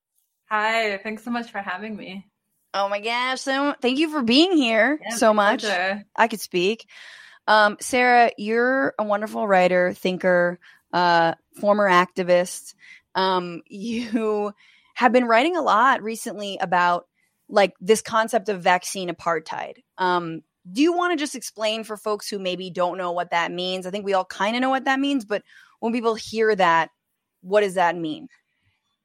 Hi, thanks so much for having me. Oh my gosh, so thank you for being here Yeah, so much. pleasure. I could speak. Um, Sarah, you're a wonderful writer, thinker, uh, former activist. Um, you have been writing a lot recently about like this concept of vaccine apartheid. Um, do you want to just explain for folks who maybe don't know what that means? I think we all kind of know what that means, but when people hear that, what does that mean?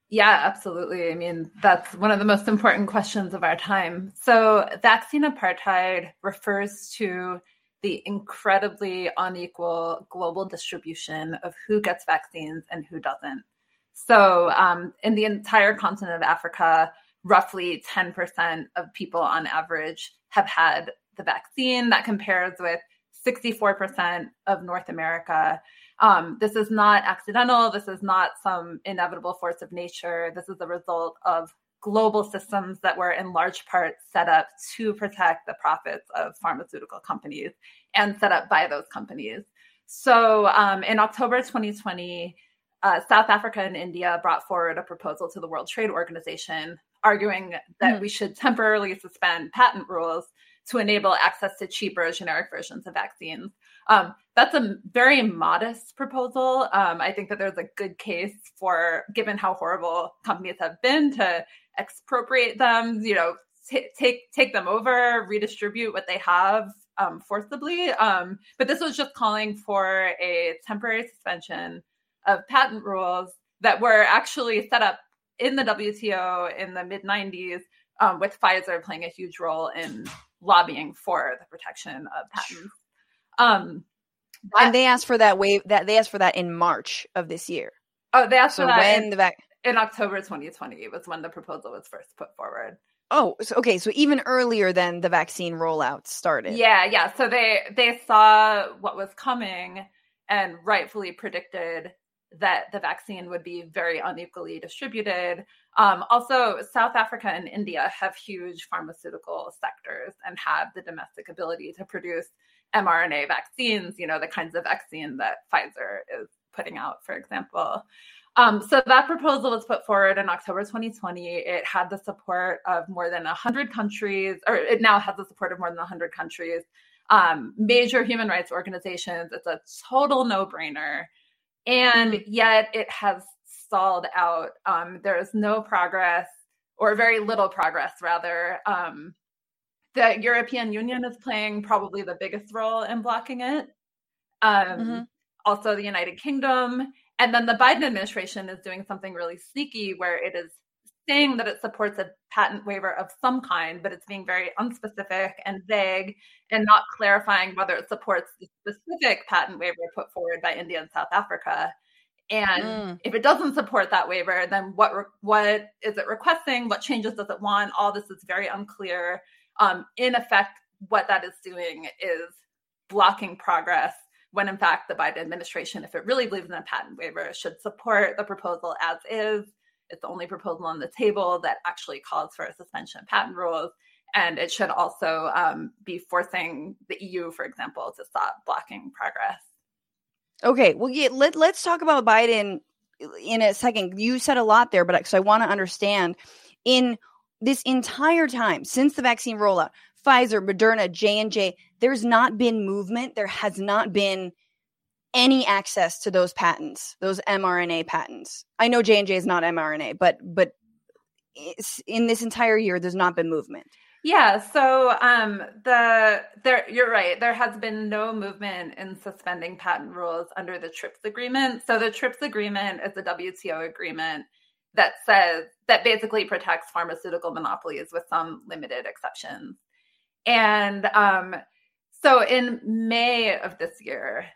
Yeah, absolutely. I mean, that's one of the most important questions of our time. So, vaccine apartheid refers to the incredibly unequal global distribution of who gets vaccines and who doesn't. So, um, in the entire continent of Africa, roughly 10% of people on average have had the vaccine. That compares with 64% of North America. Um, this is not accidental. This is not some inevitable force of nature. This is a result of global systems that were in large part set up to protect the profits of pharmaceutical companies and set up by those companies. So um, in October 2020, uh, South Africa and India brought forward a proposal to the World Trade Organization arguing that Mhm. we should temporarily suspend patent rules to enable access to cheaper generic versions of vaccines. Um, that's a very modest proposal. Um, I think that there's a good case for, given how horrible companies have been, to expropriate them. You know, t- take take them over, redistribute what they have um, forcibly. Um, but this was just calling for a temporary suspension of patent rules that were actually set up in the WTO in the mid 90s, um, with Pfizer playing a huge role in lobbying for the protection of patents. Um, and they asked for that wave that they asked for that in March of this year. Oh, they asked so for that when in, the vac- in October 2020 was when the proposal was first put forward. Oh, so, okay. So even earlier than the vaccine rollout started. Yeah, yeah. So they they saw what was coming and rightfully predicted that the vaccine would be very unequally distributed. Um, also, South Africa and India have huge pharmaceutical sectors and have the domestic ability to produce mRNA vaccines. You know, the kinds of vaccine that Pfizer is putting out, for example. Um, so that proposal was put forward in October 2020. It had the support of more than 100 countries, or it now has the support of more than 100 countries, um, major human rights organizations. It's a total no brainer. And yet it has stalled out. Um, there is no progress, or very little progress, rather. Um, the European Union is playing probably the biggest role in blocking it. Um, Mm-hmm. Also, the United Kingdom. And then the Biden administration is doing something really sneaky where it is saying that it supports a patent waiver of some kind, but it's being very unspecific and vague and not clarifying whether it supports the specific patent waiver put forward by India and South Africa. And Mm. if it doesn't support that waiver, then what re- what is it requesting? What changes does it want? All this is very unclear. Um, in effect, what that is doing is blocking progress when in fact the Biden administration, if it really believes in a patent waiver, should support the proposal as is. It's the only proposal on the table that actually calls for a suspension of patent rules. And it should also um, be forcing the EU, for example, to stop blocking progress. Okay, well, yeah, let, let's talk about Biden in a second. You said a lot there, but because I want to understand in this entire time since the vaccine rollout, Pfizer, Moderna, J and J, there's not been movement. There has not been any access to those patents, those mRNA patents. I know J and J is not mRNA, but but in this entire year, there's not been movement. Yeah, so um, the there you're right. There has been no movement in suspending patent rules under the TRIPS agreement. So the TRIPS agreement is a WTO agreement that says that basically protects pharmaceutical monopolies with some limited exceptions. And um, so in May of this year,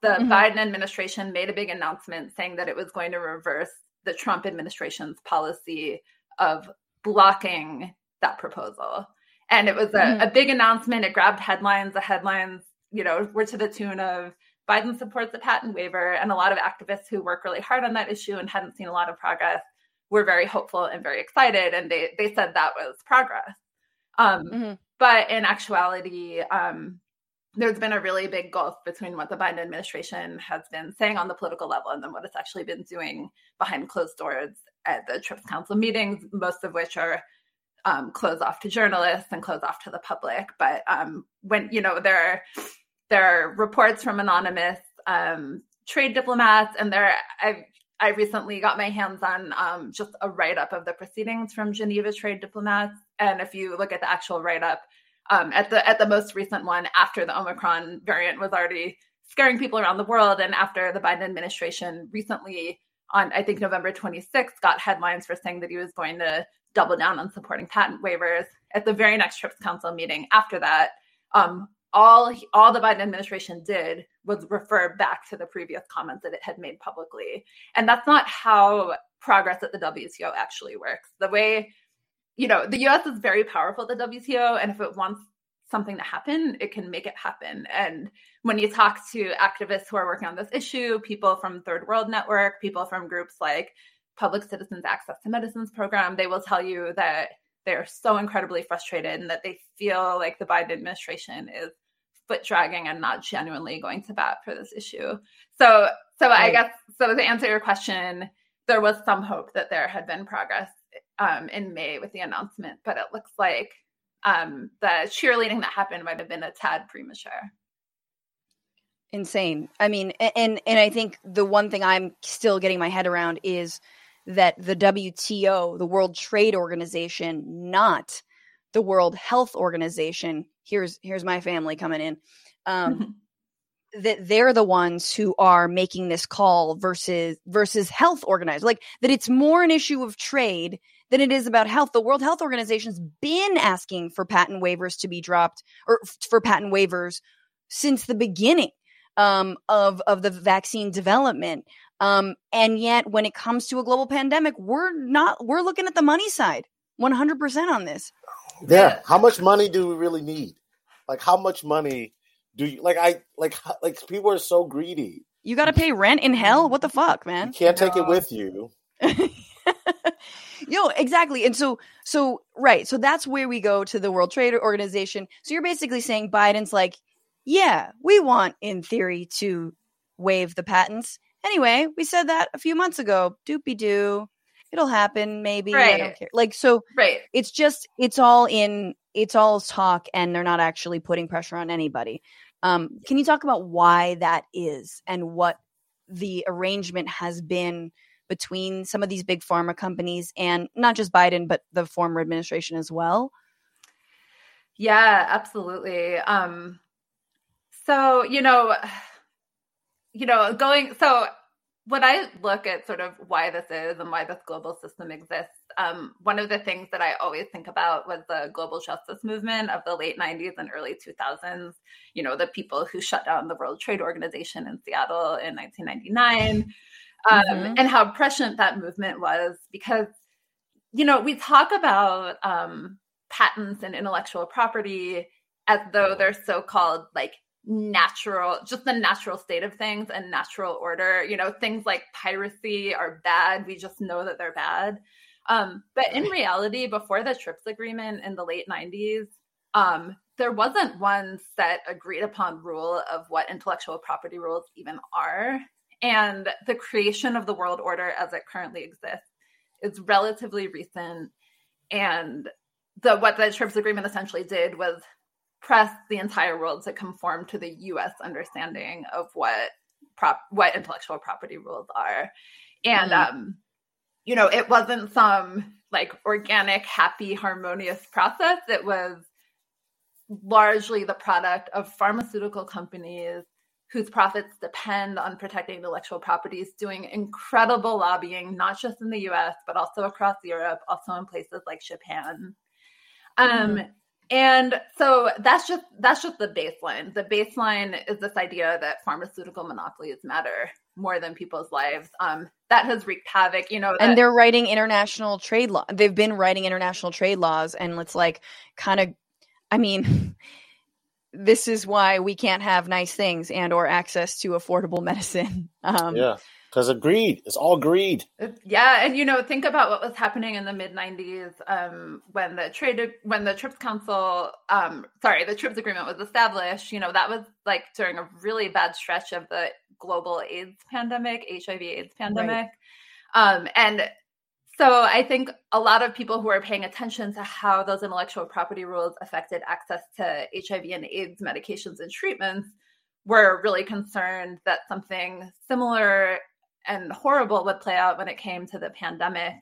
the Mhm. Biden administration made a big announcement saying that it was going to reverse the Trump administration's policy of blocking that proposal. And it was a, Mhm. a big announcement. It grabbed headlines. The headlines, you know, were to the tune of Biden supports the patent waiver. And a lot of activists who work really hard on that issue and hadn't seen a lot of progress were very hopeful and very excited. And they, they said that was progress. Um, Mhm. But in actuality, um, there's been a really big gulf between what the Biden administration has been saying on the political level and then what it's actually been doing behind closed doors at the TRIPS Council meetings, most of which are um, closed off to journalists and closed off to the public. But um, when you know there are there are reports from anonymous um, trade diplomats, and there I I recently got my hands on um, just a write up of the proceedings from Geneva trade diplomats, and if you look at the actual write up um, at the at the most recent one after the Omicron variant was already scaring people around the world, and after the Biden administration recently on I think November 26th got headlines for saying that he was going to double down on supporting patent waivers. At the very next TRIPS Council meeting after that, um, all all the Biden administration did was refer back to the previous comments that it had made publicly, and that's not how progress at the WTO actually works. The way you know, the US is very powerful at the WTO, and if it wants something to happen, it can make it happen. And when you talk to activists who are working on this issue, people from Third World Network, people from groups like Public Citizens Access to Medicines Program, they will tell you that they're so incredibly frustrated and that they feel like the Biden administration is foot dragging and not genuinely going to bat for this issue. So, so I guess so to answer your question, there was some hope that there had been progress um, in May with the announcement, but it looks like um, the cheerleading that happened might have been a tad premature. insane i mean and and i think the one thing i'm still getting my head around is that the wto the world trade organization not the world health organization here's here's my family coming in um that they're the ones who are making this call versus versus health organizers like that it's more an issue of trade than it is about health the world health organization's been asking for patent waivers to be dropped or for patent waivers since the beginning um, of of the vaccine development um, and yet when it comes to a global pandemic we're not we're looking at the money side 100% on this yeah how much money do we really need like how much money do you like? I like like people are so greedy. You got to pay rent in hell. What the fuck, man? You can't take it with you. Yo, exactly. And so, so right. So that's where we go to the World Trade Organization. So you're basically saying Biden's like, yeah, we want in theory to waive the patents. Anyway, we said that a few months ago. Doopy doo. It'll happen, maybe. Right. I don't care. Like so. Right. It's just it's all in it's all talk, and they're not actually putting pressure on anybody. Um, can you talk about why that is and what the arrangement has been between some of these big pharma companies and not just Biden, but the former administration as well? Yeah, absolutely. Um, so, you know, you know, going, so when I look at sort of why this is and why this global system exists, um, one of the things that I always think about was the global justice movement of the late 90s and early 2000s. You know, the people who shut down the World Trade Organization in Seattle in 1999, um, mm-hmm. and how prescient that movement was because, you know, we talk about um, patents and intellectual property as though they're so called like natural just the natural state of things and natural order. You know things like piracy are bad. We just know that they're bad. Um, but in reality before the trips agreement in the late 90s um, there wasn't one set agreed upon rule of what intellectual property rules even are and the creation of the world order as it currently exists is relatively recent and the what the trips agreement essentially did was press the entire world to conform to the US understanding of what prop what intellectual property rules are. And mm-hmm. um you know, it wasn't some like organic, happy, harmonious process. It was largely the product of pharmaceutical companies whose profits depend on protecting intellectual properties doing incredible lobbying, not just in the US, but also across Europe, also in places like Japan. Um, mm-hmm. And so that's just that's just the baseline. The baseline is this idea that pharmaceutical monopolies matter more than people's lives. Um, that has wreaked havoc, you know. That- and they're writing international trade law. They've been writing international trade laws, and it's like kind of, I mean, this is why we can't have nice things and or access to affordable medicine. Um, yeah. Because of greed. It's all greed. Yeah, and you know, think about what was happening in the mid '90s um, when the trade, when the TRIPS Council, um, sorry, the TRIPS Agreement was established. You know, that was like during a really bad stretch of the global AIDS pandemic, HIV/AIDS pandemic, right. um, and so I think a lot of people who are paying attention to how those intellectual property rules affected access to HIV and AIDS medications and treatments were really concerned that something similar and horrible would play out when it came to the pandemic.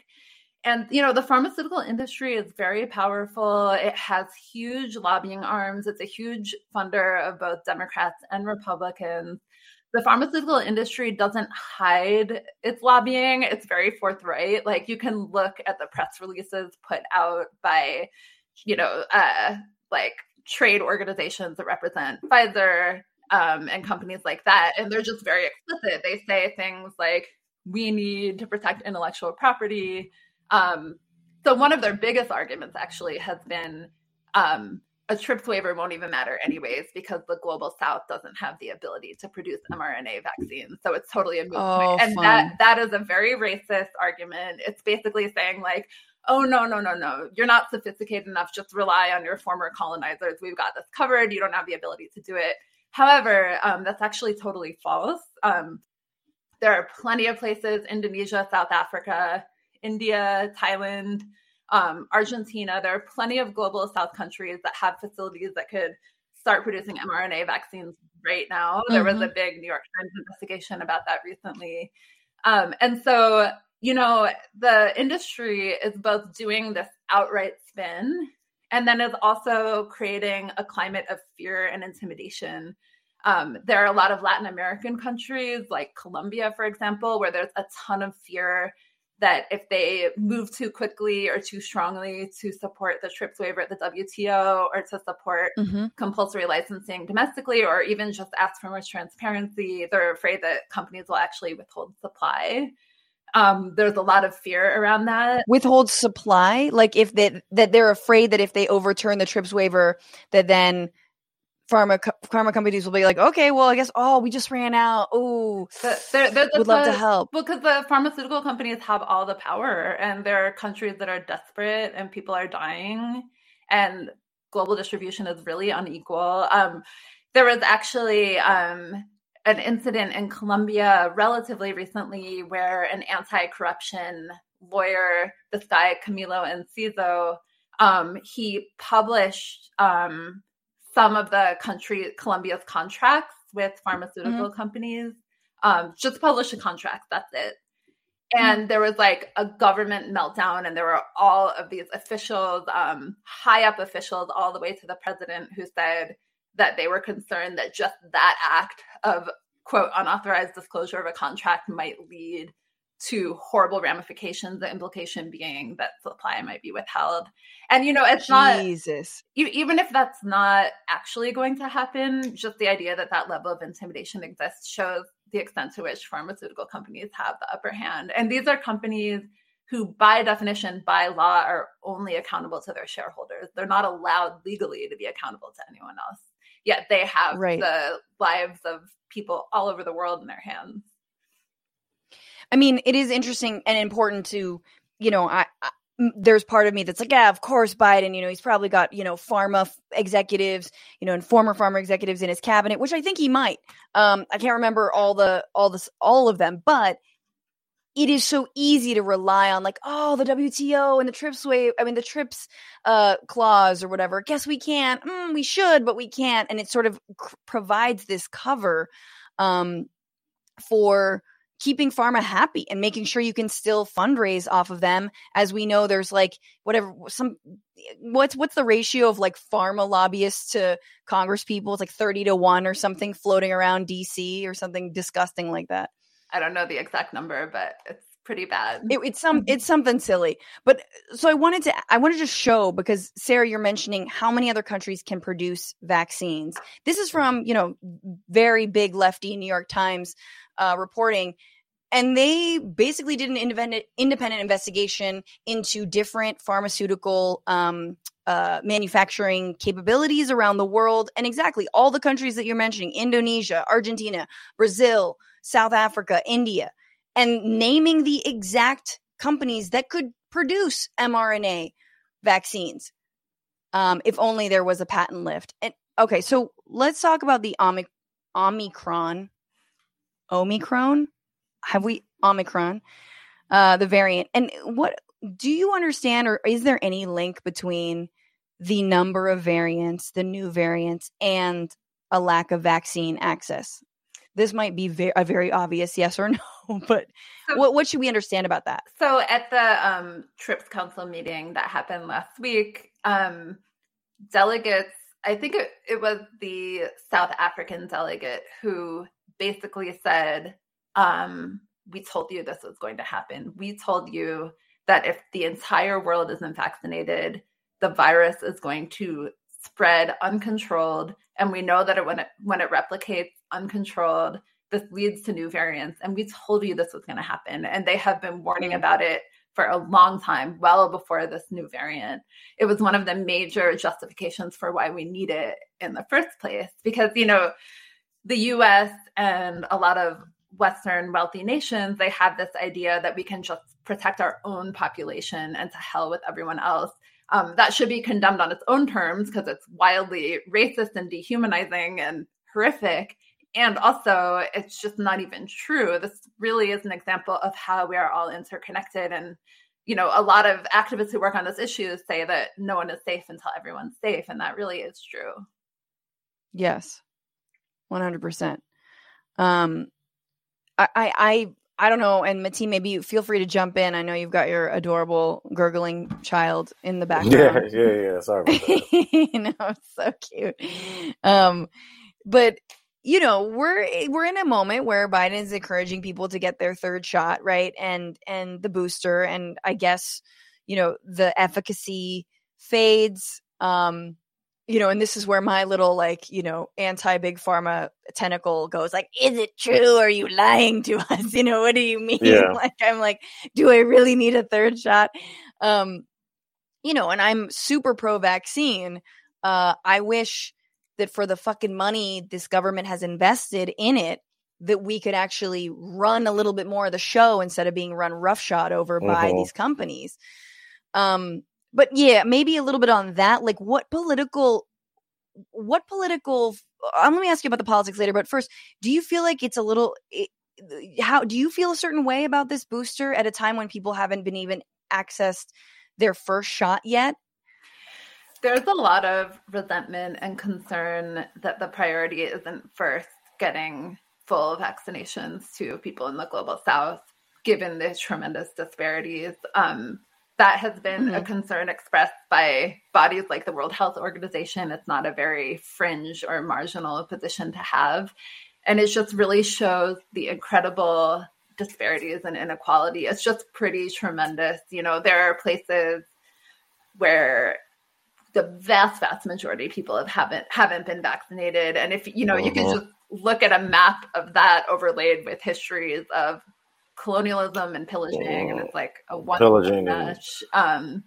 And, you know, the pharmaceutical industry is very powerful. It has huge lobbying arms. It's a huge funder of both Democrats and Republicans. The pharmaceutical industry doesn't hide its lobbying, it's very forthright. Like, you can look at the press releases put out by, you know, uh, like trade organizations that represent Pfizer, um, and companies like that. And they're just very explicit. They say things like, we need to protect intellectual property. Um, so, one of their biggest arguments actually has been um, a TRIPS waiver won't even matter, anyways, because the global south doesn't have the ability to produce mRNA vaccines. So, it's totally a moot oh, And that, that is a very racist argument. It's basically saying, like, oh no no no no. You're not sophisticated enough. Just rely on your former colonizers. We've got this covered. You don't have the ability to do it. However, um, that's actually totally false. Um, there are plenty of places Indonesia, South Africa, India, Thailand, um, Argentina. There are plenty of global South countries that have facilities that could start producing mRNA vaccines right now. Mm-hmm. There was a mm-hmm. big New York Times investigation about that recently. Um, and so, you know, the industry is both doing this outright spin and then is also creating a climate of fear and intimidation Um, there are a lot of Latin American countries, like Colombia, for example, where there's a ton of fear that if they move too quickly or too strongly to support the TRIPS waiver at the WTO or to support Mm-hmm. compulsory licensing domestically or even just ask for more transparency, they're afraid that companies will actually withhold supply. Um, there's a lot of fear around that. Withhold supply, like if they that they're afraid that if they overturn the TRIPS waiver, that then pharma co- pharma companies will be like, okay, well, I guess oh, we just ran out. Oh, there, would love to the- help. because the pharmaceutical companies have all the power, and there are countries that are desperate, and people are dying, and global distribution is really unequal. Um, there was actually um, an incident in Colombia relatively recently where an anti-corruption lawyer, this guy Camilo Enciso, um, he published um, some of the country Colombia's contracts with pharmaceutical companies. Um, just published a contract. That's it. And there was like a government meltdown, and there were all of these officials, um, high up officials, all the way to the president, who said that they were concerned that just that act of quote unauthorized disclosure of a contract might lead to horrible ramifications. The implication being that supply might be withheld. And you know, it's not Jesus. e- even if that's not actually going to happen, just the idea that that level of intimidation exists shows the extent to which pharmaceutical companies have the upper hand. And these are companies who, by definition, by law, are only accountable to their shareholders. They're not allowed legally to be accountable to anyone else. Yet they have Right. the lives of people all over the world in their hands. I mean, it is interesting and important to, you know, I, I there's part of me that's like, yeah, of course, Biden. You know, he's probably got you know pharma f- executives, you know, and former pharma executives in his cabinet, which I think he might. Um, I can't remember all the all this all of them, but it is so easy to rely on like, oh, the WTO and the TRIPS wave. I mean, the TRIPS uh, clause or whatever. Guess we can't. Mm, we should, but we can't. And it sort of provides this cover um, for keeping pharma happy and making sure you can still fundraise off of them. As we know there's like whatever some what's what's the ratio of like pharma lobbyists to congress people? It's like 30 to 1 or something floating around dc or something disgusting like that. I don't know the exact number, but it's pretty bad. it, it's some mm-hmm. it's something silly. But so i wanted to i wanted to show because sarah you're mentioning how many other countries can produce vaccines. This is from you know very big lefty new york times uh, reporting and they basically did an independent independent investigation into different pharmaceutical um, uh, manufacturing capabilities around the world and exactly all the countries that you're mentioning indonesia argentina brazil south africa india and naming the exact companies that could produce mRNA vaccines. Um, if only there was a patent lift. And okay, so let's talk about the Omic- Omicron. Omicron? Have we Omicron? Uh, the variant. And what do you understand, or is there any link between the number of variants, the new variants, and a lack of vaccine access? This might be ve- a very obvious yes or no, but what what should we understand about that? So at the um, TRIPS Council meeting that happened last week, um, delegates, I think it, it was the South African delegate who basically said, um, We told you this was going to happen. We told you that if the entire world isn't vaccinated, the virus is going to spread uncontrolled. And we know that it, when it when it replicates uncontrolled, this leads to new variants. And we told you this was going to happen. And they have been warning about it for a long time, well before this new variant. It was one of the major justifications for why we need it in the first place. Because, you know, the US and a lot of Western wealthy nations, they have this idea that we can just protect our own population and to hell with everyone else. Um, that should be condemned on its own terms because it's wildly racist and dehumanizing and horrific. And also, it's just not even true. This really is an example of how we are all interconnected. And, you know, a lot of activists who work on this issue say that no one is safe until everyone's safe. And that really is true. Yes, one hundred percent. Um, I, I, I, I don't know. And Mateen, maybe you feel free to jump in. I know you've got your adorable gurgling child in the background. Yeah, yeah, yeah. Sorry about that. you know, it's so cute. Um, but you know, we're we're in a moment where Biden is encouraging people to get their third shot, right? And and the booster and I guess, you know, the efficacy fades um you know, and this is where my little like, you know, anti big pharma tentacle goes like, is it true? Are you lying to us? You know, what do you mean? Yeah. Like I'm like, do I really need a third shot? Um, you know, and I'm super pro vaccine. Uh, I wish that for the fucking money this government has invested in it, that we could actually run a little bit more of the show instead of being run roughshod over by Mhm. these companies. Um, but yeah, maybe a little bit on that. Like, what political, what political? Um, let me ask you about the politics later. But first, do you feel like it's a little? It, how do you feel a certain way about this booster at a time when people haven't been even accessed their first shot yet? There's a lot of resentment and concern that the priority isn't first getting full vaccinations to people in the global south, given the tremendous disparities. Um, that has been a Mhm. concern expressed by bodies like the World Health Organization. It's not a very fringe or marginal position to have. And it just really shows the incredible disparities and inequality. It's just pretty tremendous. You know, there are places where the vast vast majority of people have haven't haven't been vaccinated and if you know you can Mhm. just look at a map of that overlaid with histories of colonialism and pillaging and it's like a one Pillaging um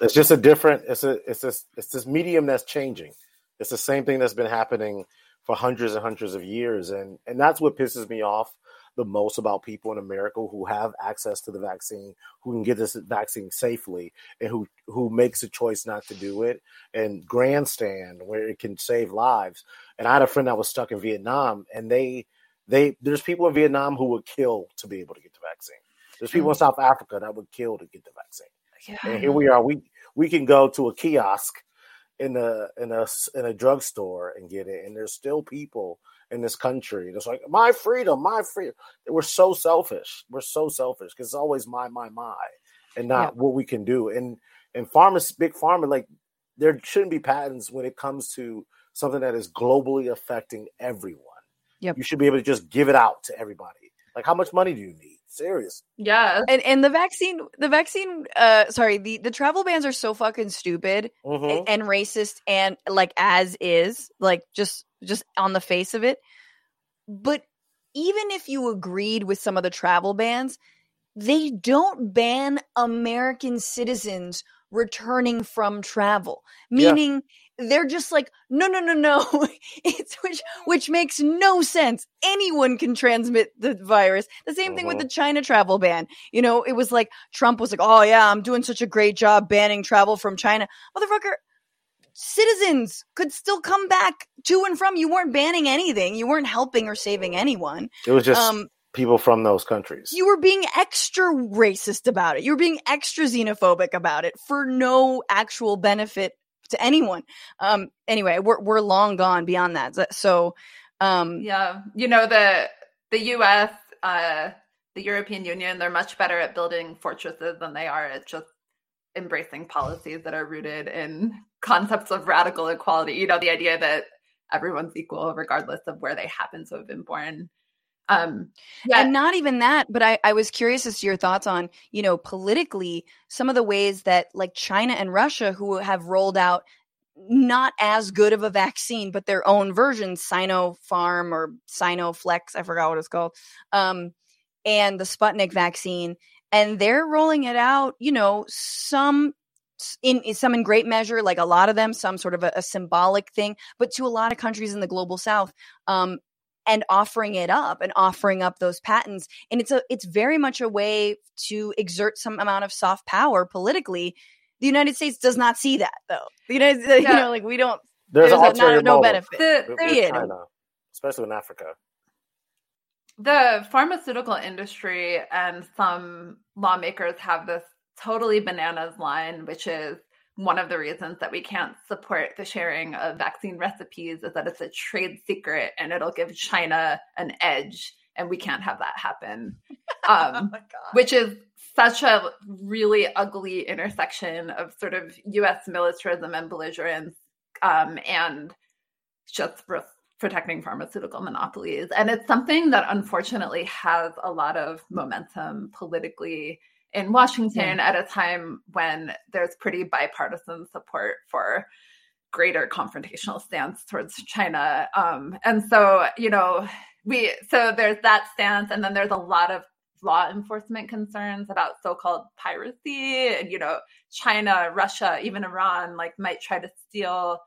It's just a different. It's a. It's this. It's this medium that's changing. It's the same thing that's been happening for hundreds and hundreds of years, and and that's what pisses me off the most about people in America who have access to the vaccine, who can get this vaccine safely, and who who makes a choice not to do it and grandstand where it can save lives. And I had a friend that was stuck in Vietnam, and they they there's people in Vietnam who would kill to be able to get the vaccine. There's people in mm. South Africa that would kill to get the vaccine. And here we are. We we can go to a kiosk in a in a in a drugstore and get it, and there's still people in this country that's like my freedom, my freedom. We're so selfish. We're so selfish because it's always my my my, and not what we can do. And and pharma, big pharma, like there shouldn't be patents when it comes to something that is globally affecting everyone. Yep. You should be able to just give it out to everybody. Like how much money do you need? Serious. yeah And and the vaccine, the vaccine, uh, sorry, the the travel bans are so fucking stupid Mhm. and racist and like as is, like just just on the face of it. But even if you agreed with some of the travel bans, they don't ban American citizens returning from travel. Yeah. They're just like, no, no, no, no. it's which which makes no sense. Anyone can transmit the virus. The same thing with Mhm. the China travel ban. You know, it was like Trump was like, oh yeah, I'm doing such a great job banning travel from China. Motherfucker, citizens could still come back to and from. You weren't banning anything. You weren't helping or saving anyone. It was just um, people from those countries. you were being extra racist about it. You were being extra xenophobic about it for no actual benefit to anyone. Um, anyway, we're we're long gone beyond that. So- um, yeah you know the the us uh the european union they're much better at building fortresses than they are at just embracing policies that are rooted in concepts of radical equality you know the idea that everyone's equal regardless of where they happen to have been born um yeah. and not even that, but I, I was curious as to your thoughts on, you know, politically, some of the ways that like China and Russia, who have rolled out not as good of a vaccine, but their own version, Sinopharm or Sinoflex, I forgot what it's called, um, and the Sputnik vaccine, and they're rolling it out, you know, some in, in some in great measure, like a lot of them, some sort of a, a symbolic thing, but to a lot of countries in the global south, um, and offering it up and offering up those patents and it's a it's very much a way to exert some amount of soft power politically the united states does not see that though the united you Yeah. know like we don't There's, an a- not- no benefit The- with- there's- with China, especially in Africa. the pharmaceutical industry and some lawmakers have this totally bananas line, which is one of the reasons that we can't support the sharing of vaccine recipes is that it's a trade secret and it'll give China an edge, and we can't have that happen. Um, which is such a really ugly intersection of sort of U.S. militarism and belligerence, um, and just re- protecting pharmaceutical monopolies. And it's something that unfortunately has a lot of momentum politically in Washington yeah. at a time when there's pretty bipartisan support for greater confrontational stance towards China. Um, and so, you know, we so there's that stance, and then there's a lot of law enforcement concerns about so-called piracy and you know china russia even iran like might try to steal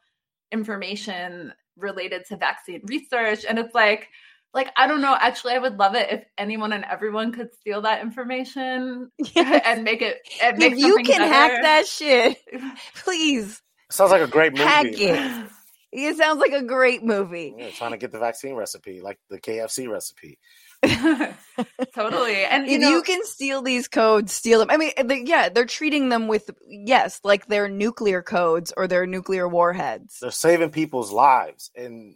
information related to vaccine research and it's like like i don't know actually i would love it if anyone and everyone could steal that information yes. and make it and make if you can better. hack that shit please sounds like a great movie hack it it sounds like a great movie yeah, trying to get the vaccine recipe like the kfc recipe totally. And you if know, you can steal these codes, steal them. I mean, they, yeah, they're treating them with yes, like they're nuclear codes or they're nuclear warheads. They're saving people's lives, and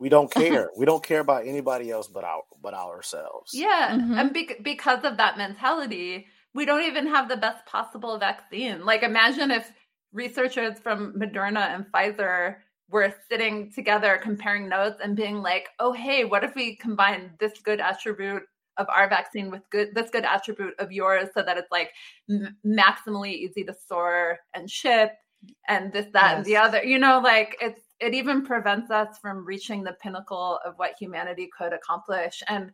we don't care. we don't care about anybody else but our but ourselves. Yeah, mm-hmm. and be- because of that mentality, we don't even have the best possible vaccine. Like, imagine if researchers from Moderna and Pfizer were sitting together comparing notes and being like, oh, hey, what if we combine this good attribute of our vaccine with good this good attribute of yours so that it's like m- maximally easy to store and ship and this that yes. and the other you know like it's it even prevents us from reaching the pinnacle of what humanity could accomplish and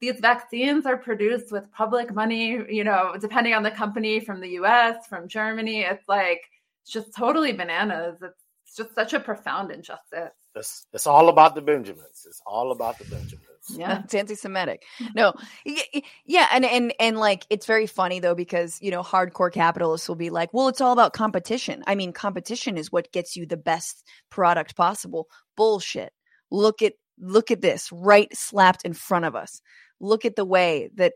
these vaccines are produced with public money you know depending on the company from the US from Germany it's like it's just totally bananas it's just such a profound injustice. It's, it's all about the Benjamins. It's all about the Benjamins. Yeah, it's anti-Semitic. No, yeah, and and and like it's very funny though because you know hardcore capitalists will be like, well, it's all about competition. I mean, competition is what gets you the best product possible. Bullshit. Look at look at this right slapped in front of us. Look at the way that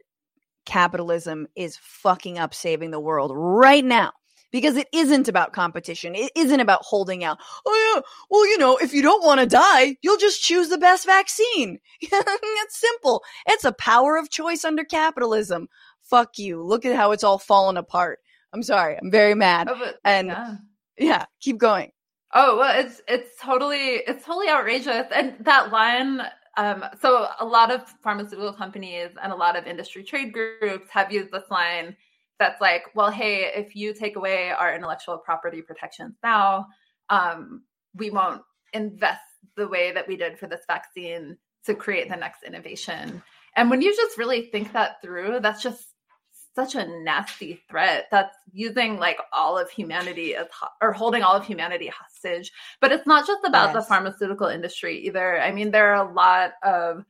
capitalism is fucking up saving the world right now because it isn't about competition. It isn't about holding out. Oh yeah, well, you know, if you don't want to die, you'll just choose the best vaccine. it's simple. It's a power of choice under capitalism. Fuck you. Look at how it's all fallen apart. I'm sorry. I'm very mad. Oh, but, and yeah. yeah, keep going. Oh, well, it's it's totally it's totally outrageous. And that line um, so a lot of pharmaceutical companies and a lot of industry trade groups have used this line that's like, well, hey, if you take away our intellectual property protections now, um, we won't invest the way that we did for this vaccine to create the next innovation. And when you just really think that through, that's just such a nasty threat that's using like all of humanity as or holding all of humanity hostage but it's not just about yes. the pharmaceutical industry either i mean there are a lot of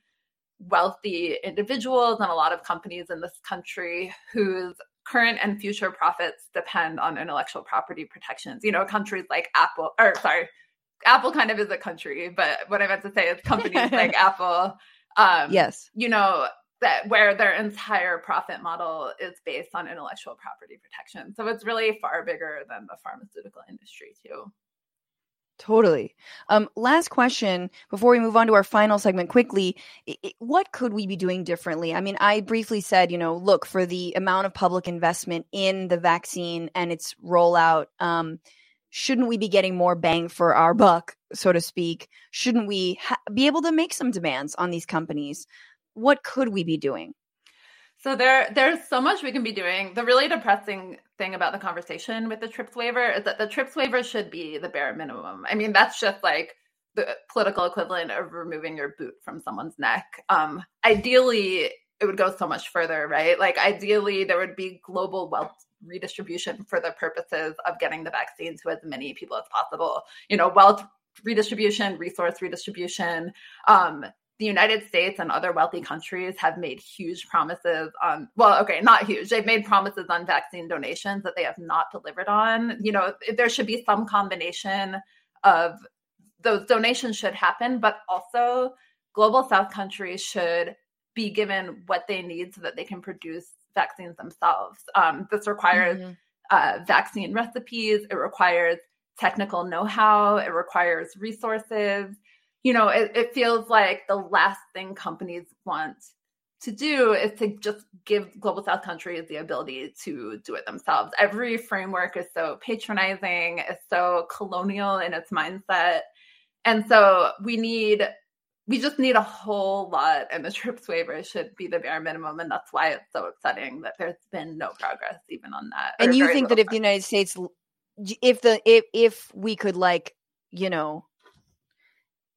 wealthy individuals and a lot of companies in this country whose current and future profits depend on intellectual property protections. You know, countries like Apple, or sorry, Apple kind of is a country, but what I meant to say is companies like Apple. Um, yes. You know, that where their entire profit model is based on intellectual property protection. So it's really far bigger than the pharmaceutical industry, too. Totally. Um, last question before we move on to our final segment quickly. It, what could we be doing differently? I mean, I briefly said, you know, look, for the amount of public investment in the vaccine and its rollout, um, shouldn't we be getting more bang for our buck, so to speak? Shouldn't we ha- be able to make some demands on these companies? What could we be doing? So there, there's so much we can be doing. The really depressing thing about the conversation with the TRIPS waiver is that the TRIPS waiver should be the bare minimum. I mean, that's just like the political equivalent of removing your boot from someone's neck. Um, ideally, it would go so much further, right? Like, ideally, there would be global wealth redistribution for the purposes of getting the vaccine to as many people as possible. You know, wealth redistribution, resource redistribution. Um, the United States and other wealthy countries have made huge promises on, well, okay, not huge. They've made promises on vaccine donations that they have not delivered on. You know, there should be some combination of those donations should happen, but also global South countries should be given what they need so that they can produce vaccines themselves. Um, this requires mm-hmm. uh, vaccine recipes, it requires technical know how, it requires resources you know, it, it feels like the last thing companies want to do is to just give global south countries the ability to do it themselves every framework is so patronizing is so colonial in its mindset and so we need we just need a whole lot, and the TRIPS waiver should be the bare minimum, and that's why it's so upsetting that there's been no progress even on that. And you think that if the United States, if the if if we could like you know,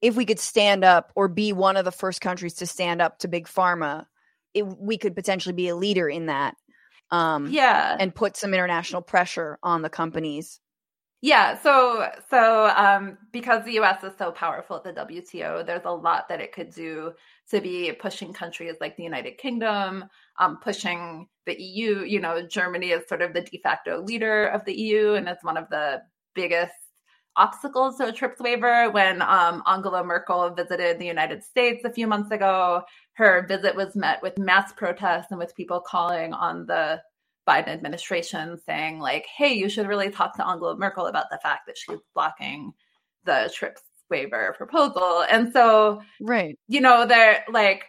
if we could stand up or be one of the first countries to stand up to big pharma, it, we could potentially be a leader in that. Um, yeah, and put some international pressure on the companies yeah, so so um, because the U.S. is so powerful at the WTO, there's a lot that it could do to be pushing countries like the United Kingdom, um, pushing the EU. You know, Germany is sort of the de facto leader of the EU, and it's one of the biggest obstacles to a TRIPS waiver. When um, Angela Merkel visited the United States a few months ago, her visit was met with mass protests and with people calling on the Biden administration saying like, "Hey, you should really talk to Angela Merkel about the fact that she's blocking the TRIPS waiver proposal." And so, right, you know, there like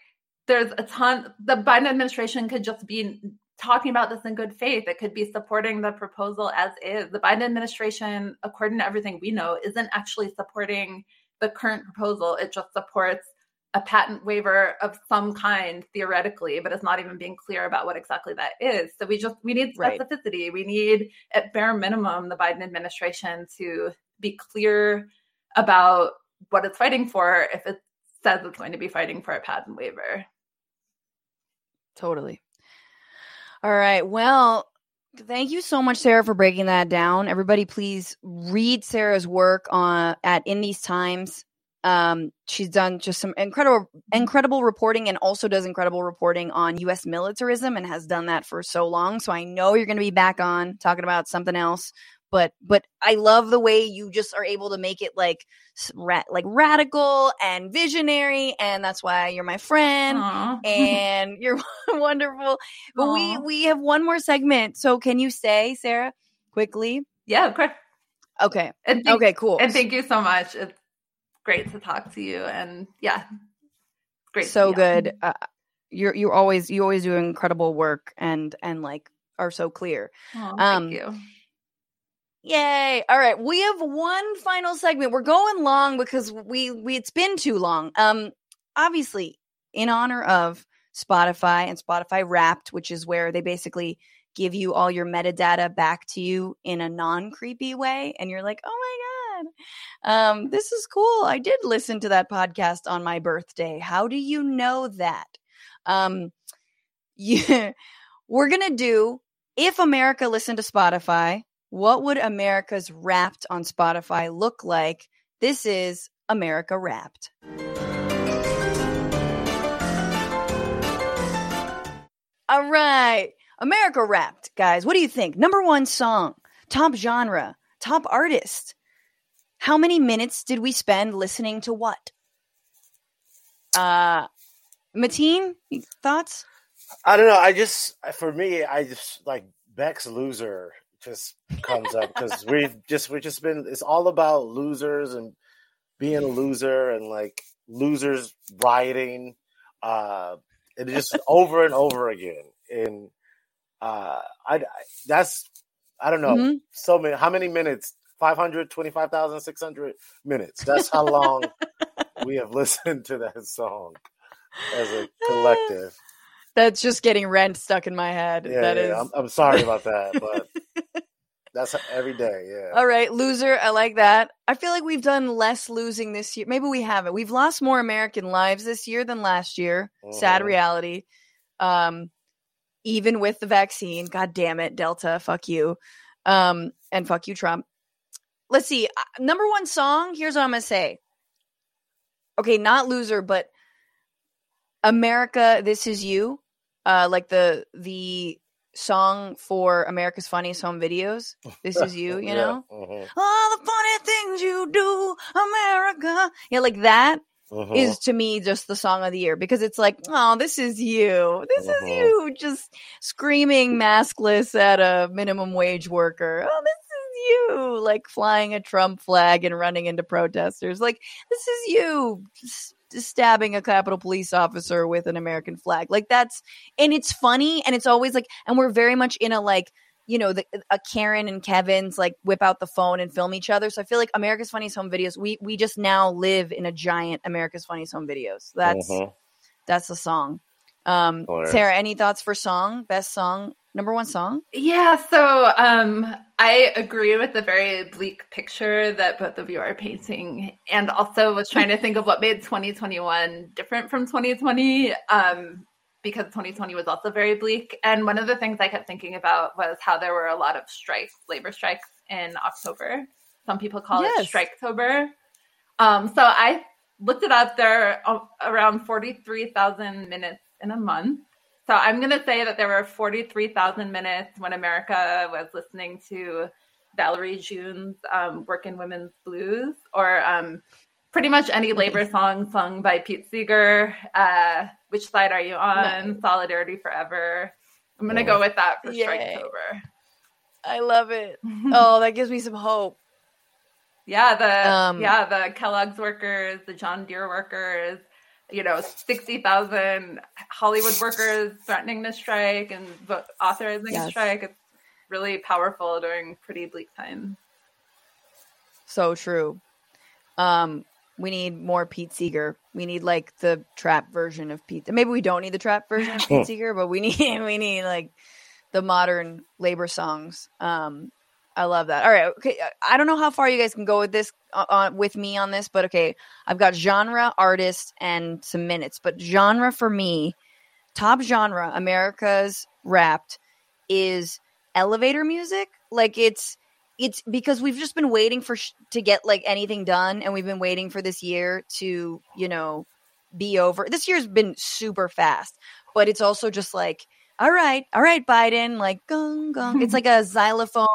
there's a ton. The Biden administration could just be talking about this in good faith. It could be supporting the proposal as is. The Biden administration, according to everything we know, isn't actually supporting the current proposal. It just supports a patent waiver of some kind theoretically but it's not even being clear about what exactly that is so we just we need specificity right. we need at bare minimum the biden administration to be clear about what it's fighting for if it says it's going to be fighting for a patent waiver totally all right well Thank you so much, Sarah, for breaking that down. Everybody, please read Sarah's work on at In These Times. Um, she's done just some incredible, incredible reporting, and also does incredible reporting on U.S. militarism, and has done that for so long. So I know you're going to be back on talking about something else. But but I love the way you just are able to make it like ra- like radical and visionary, and that's why you're my friend, Aww. and you're wonderful. But Aww. we we have one more segment, so can you say, Sarah, quickly? Yeah, of course. Okay. Thank, okay, cool. And thank you so much. It's great to talk to you and yeah great so good uh, you're you always you always do incredible work and and like are so clear oh, um thank you Yay. All right. We have one final segment. We're going long because we we it's been too long. Um obviously in honor of Spotify and Spotify Wrapped, which is where they basically give you all your metadata back to you in a non-creepy way and you're like, "Oh my god, um, this is cool. I did listen to that podcast on my birthday. How do you know that? Um, yeah, we're gonna do if America listened to Spotify, what would America's Wrapped on Spotify look like? This is America Wrapped. All right. America Wrapped, guys. What do you think? Number one song, top genre, top artist. How many minutes did we spend listening to what? Uh, Mateen, thoughts? I don't know. I just, for me, I just like Beck's loser just comes up because we've just we've just been. It's all about losers and being a loser and like losers rioting. Uh, and just over and over again. And uh, I, I that's I don't know Mm-hmm. so many. How many minutes 525,600 minutes. That's how long we have listened to that song as a collective. That's just getting rent stuck in my head. Yeah, that yeah, is. I'm, I'm sorry about that, but that's every day. Yeah. All right, loser. I like that. I feel like we've done less losing this year. Maybe we haven't. We've lost more American lives this year than last year. Sad Mhm. reality. Um, even with the vaccine. God damn it, Delta. Fuck you. Um, and fuck you, Trump. Let's see. Uh, Number one song. Here's what I'm gonna say. Okay, not loser, but America. This is you. Uh, like the the song for America's Funniest Home Videos. This is you. You Yeah, know mhm, all the funny things you do, America. Yeah, like that mhm. is to me just the song of the year because it's like, oh, this is you. This is Mhm. you just screaming maskless at a minimum wage worker. Oh, this is you. Like flying a Trump flag and running into protesters. Like, this is you. Just stabbing a Capitol police officer with an American flag. Like that's and it's funny and it's always like and we're very much in a like you know, the, a Karen and Kevin's like whip out the phone and film each other. So I feel like America's Funniest Home Videos. We we just now live in a giant America's Funniest Home Videos. That's Mhm. that's the song. Um, Hilarious. Sarah, any thoughts for song? Best song, number one song? Yeah, so um, I agree with the very bleak picture that both of you are painting, and also was trying to think of what made 2021 different from 2020, um, because 2020 was also very bleak. And one of the things I kept thinking about was how there were a lot of strikes, labor strikes in October. Some people call Yes. it Striketober. Um, so I looked it up. There are around 43,000 minutes in a month. So I'm going to say that there were 43,000 minutes when America was listening to Valerie June's um, Working Women's Blues or um, pretty much any labor song sung by Pete Seeger. Uh, Which Side Are You On? Solidarity Forever. I'm going to go with that for Yay. Striketober. I love it. oh, that gives me some hope. Yeah, the Um, yeah the Kellogg's workers, the John Deere workers, you know, sixty thousand Hollywood workers threatening to strike and vo- authorizing Yes. a strike. It's really powerful during pretty bleak times. So true. Um, we need more Pete Seeger. We need like the trap version of Pete. Maybe we don't need the trap version of Pete Seeger, but we need we need like the modern labor songs. Um, I love that. All right, okay. I don't know how far you guys can go with this uh, uh, with me on this, but okay. I've got genre, artist, and some minutes. But genre for me, top genre, America's Wrapped, is elevator music. Like it's it's because we've just been waiting for sh- to get like anything done, and we've been waiting for this year to you know be over. This year's been super fast, but it's also just like. All right, all right, Biden, like gong gong. It's like a xylophone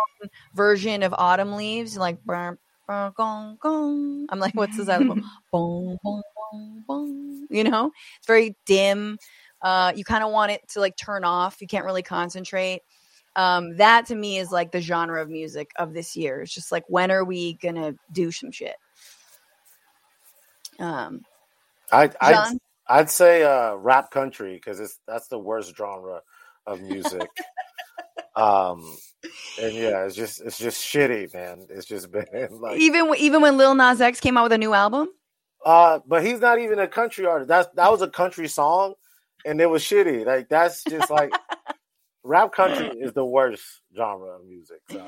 version of Autumn Leaves, like brr, brr, gong gong. I'm like, what's the xylophone? boom, boom, boom, boom. You know, it's very dim. Uh, you kind of want it to like turn off. You can't really concentrate. Um, that to me is like the genre of music of this year. It's just like when are we gonna do some shit? Um, I I'd, I'd say uh, rap country because it's that's the worst genre of music. um, and yeah, it's just it's just shitty, man. It's just been like even even when Lil Nas X came out with a new album, Uh, but he's not even a country artist. That's that was a country song, and it was shitty. Like that's just like rap country is the worst genre of music. So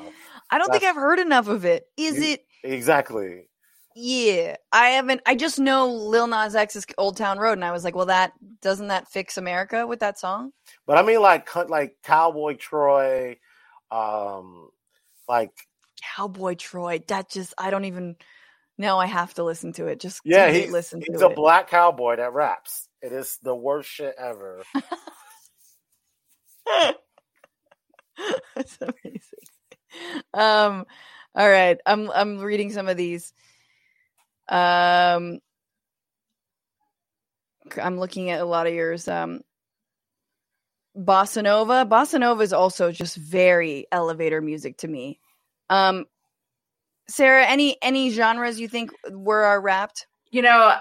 I don't think I've heard enough of it. Is You- it? exactly. Yeah, I haven't. I just know Lil Nas X's "Old Town Road," and I was like, "Well, that doesn't that fix America with that song?" But I mean, like like Cowboy Troy, um, like Cowboy Troy. That just I don't even. know. I have to listen to it. Just yeah, he listen he's a it. black cowboy that raps. It is the worst shit ever. That's amazing. Um, all right, I'm I'm reading some of these. Um, I'm looking at a lot of yours. Um, Bossa Nova. Bossa Nova is also just very elevator music to me. Um, Sarah, any any genres you think were our wrapped? You know,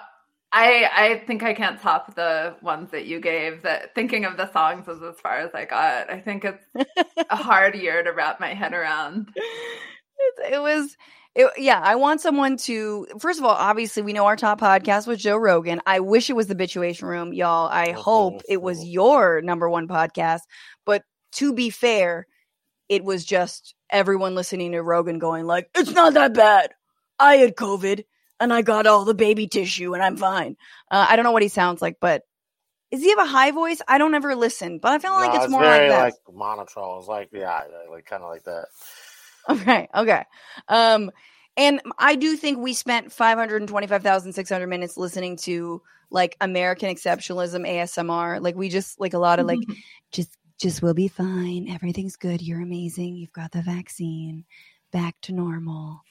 I I think I can't top the ones that you gave. That thinking of the songs was as far as I got. I think it's a hard year to wrap my head around. it, it was it, yeah i want someone to first of all obviously we know our top podcast was joe rogan. I wish it was the bitchuation room y'all. I hope it was your number one podcast. But to be fair it was just everyone listening to rogan going like it's not that bad. I had covid and i got all the baby tissue and i'm fine. Uh, i don't know what he sounds like but does he have a high voice? I don't ever listen but i feel like Nah, it's more like that. like monotone. It's like yeah, like kind of like that. Okay, okay. Um, and I do think we spent 525,600 minutes listening to like American exceptionalism ASMR. Like we just like a lot of like just just we'll be fine. Everything's good. You're amazing. You've got the vaccine. Back to normal.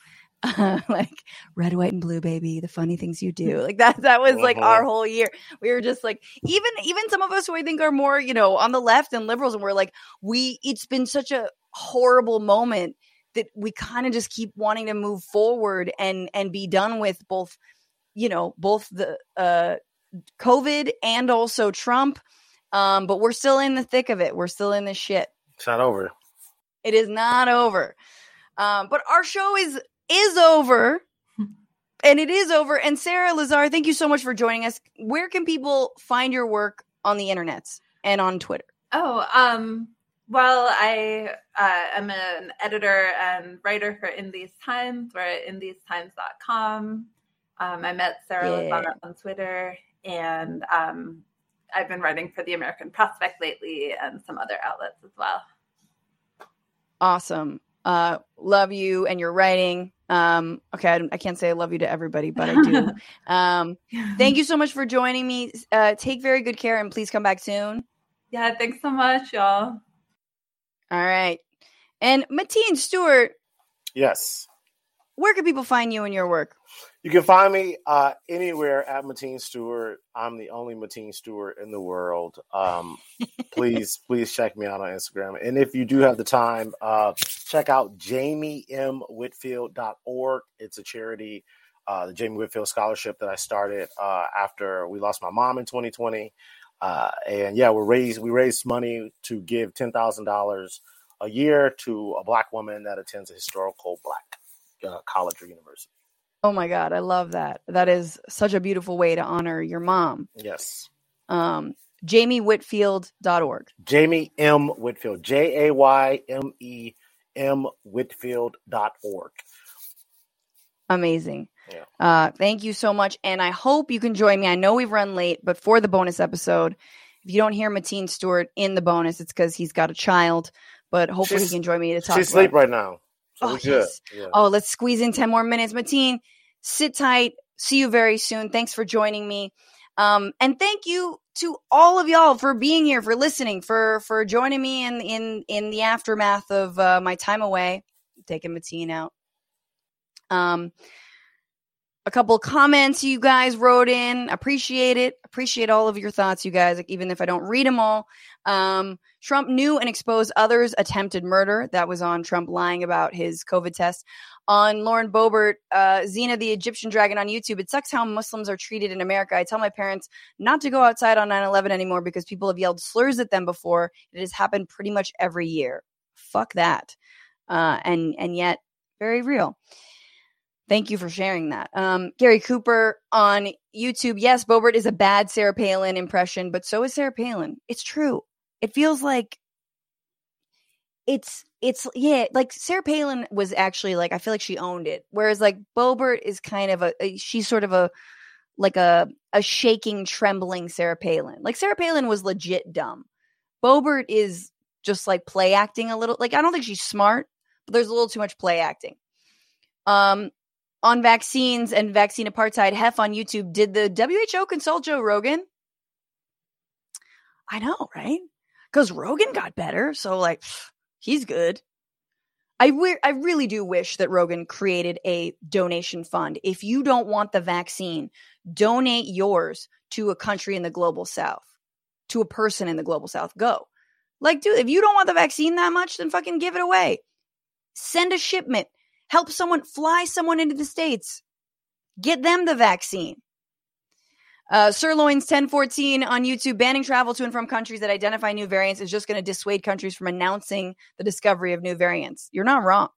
like red, white, and blue, baby. The funny things you do. Like that. That was like our Uh-huh. whole year. We were just like even even some of us who I think are more you know on the left and liberals, and we're like we. It's been such a horrible moment that we kind of just keep wanting to move forward and and be done with both you know both the uh covid and also trump um but we're still in the thick of it we're still in the shit It's not over. It is not over. Um, but our show is is over. And it is over. And Sarah Lazare, thank you so much for joining us. Where can people find your work on the internets and on Twitter? Oh, um, well, I uh, am an editor and writer for In These Times. We're at inthesetimes.com. Um, I met Sarah Yeah. Lazare on Twitter, and um, I've been writing for the American Prospect lately and some other outlets as well. Awesome. Uh, love you and your writing. Um, okay, I, I can't say I love you to everybody, but I do. um, thank you so much for joining me. Uh, take very good care and please come back soon. Yeah, thanks so much, y'all. All right. And Mateen Stewart, Yes. where can people find you and your work? You can find me uh, anywhere at Mateen Stewart. I'm the only Mateen Stewart in the world. Um, please, please check me out on Instagram. And if you do have the time, uh, check out jaymemwhitfield.org. It's a charity, uh, the Jayme Whitfield Scholarship that I started uh, after we lost my mom in 2020. Uh, and yeah, we raised we raised money to give ten thousand dollars a year to a black woman that attends a historical black uh, college or university. Oh my God, I love that. That is such a beautiful way to honor your mom. Yes. Um, JaymeWhitfield.org. Jayme M. Whitfield, J A Y M E M Whitfield.org. Amazing. Yeah. Uh, thank you so much. And I hope you can join me. I know we've run late, but for the bonus episode, if you don't hear Mateen Stewart in the bonus, it's because he's got a child. But hopefully She's- he can join me to talk. She's asleep right now. So Oh, yes. Yeah. Oh, let's squeeze in 10 more minutes. Mateen, sit tight. See you very soon. Thanks for joining me. Um, and thank you to all of y'all for being here, for listening, for for joining me in in in the aftermath of uh, my time away, taking Mateen out. Um, a couple comments you guys wrote in. Appreciate it. Appreciate all of your thoughts, you guys, like, even if I don't read them all. Um, Trump knew and exposed others' attempted murder. That was on Trump lying about his COVID test. On Lauren Boebert, uh, Xena the Egyptian Dragon on YouTube. It sucks how Muslims are treated in America. I tell my parents not to go outside on 9 11 anymore because people have yelled slurs at them before. It has happened pretty much every year. Fuck that. Uh, and and yet, very real. Thank you for sharing that. Um, Gary Cooper on YouTube. Yes, Boebert is a bad Sarah Palin impression, but so is Sarah Palin. It's true. It feels like it's it's yeah, like Sarah Palin was actually like I feel like she owned it, whereas like Boebert is kind of a, a she's sort of a like a a shaking, trembling Sarah Palin. Like Sarah Palin was legit dumb. Boebert is just like play acting a little. Like I don't think she's smart, but there's a little too much play acting. Um, on vaccines and vaccine apartheid, Hef on YouTube, did the WHO consult Joe Rogan? I know, right? Because Rogan got better, so like he's good. I wi- I really do wish that Rogan created a donation fund. If you don't want the vaccine, donate yours to a country in the global south, to a person in the global south. Go. Like, dude, if you don't want the vaccine that much, then fucking give it away. Send a shipment. Help someone fly someone into the States. Get them the vaccine. Uh, Sirloins 1014 on YouTube banning travel to and from countries that identify new variants is just going to dissuade countries from announcing the discovery of new variants. You're not wrong.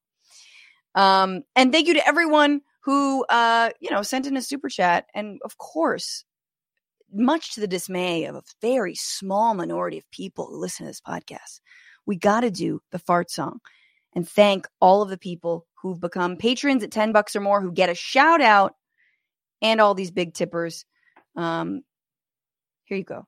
Um, and thank you to everyone who, uh, you know, sent in a super chat. And of course, much to the dismay of a very small minority of people who listen to this podcast, we got to do the fart song and thank all of the people who've become patrons at 10 bucks or more who get a shout out and all these big tippers. Um, here you go.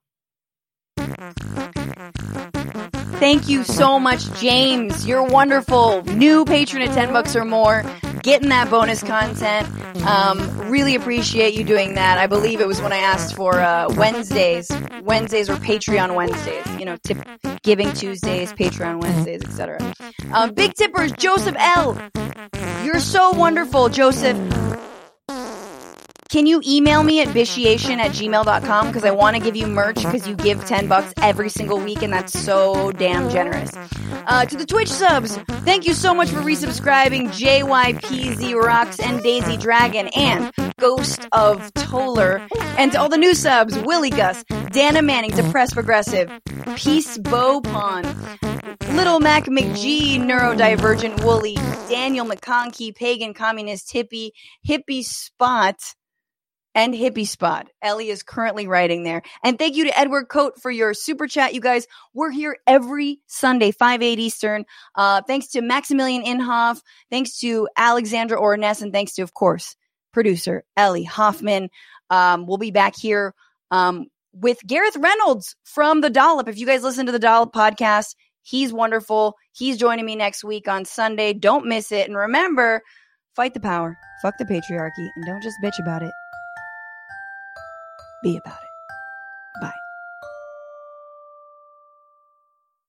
Thank you so much, James. You're wonderful. New patron at 10 bucks or more, getting that bonus content. Um, really appreciate you doing that. I believe it was when I asked for uh, Wednesdays, Wednesdays or Patreon Wednesdays, you know, tip giving Tuesdays, Patreon Wednesdays, etc. Um, big tippers, Joseph L. You're so wonderful, Joseph. Can you email me at bitchuation at gmail.com? Because I want to give you merch because you give 10 bucks every single week and that's so damn generous. Uh, to the Twitch subs, thank you so much for resubscribing JYPZ Rocks and Daisy Dragon. And Ghost of Toller. And to all the new subs, Willie Gus, Dana Manning, Depressed Progressive, Peace Bow Pond, Little Mac McGee, Neurodivergent Woolly, Daniel McConkey, Pagan Communist Hippie, Hippie Spot, and Hippie Spot. Ellie is currently writing there. And thank you to Edward Coate for your super chat. You guys, we're here every Sunday, 5 8 Eastern. Uh, thanks to Maximillien Inhoff. Thanks to Alexandra Orness. And thanks to, of course, producer Ellie Hoffman. Um, we'll be back here um, with Gareth Reynolds from The Dollop. If you guys listen to The Dollop podcast, he's wonderful. He's joining me next week on Sunday. Don't miss it. And remember, fight the power, fuck the patriarchy, and don't just bitch about it be about it. Bye.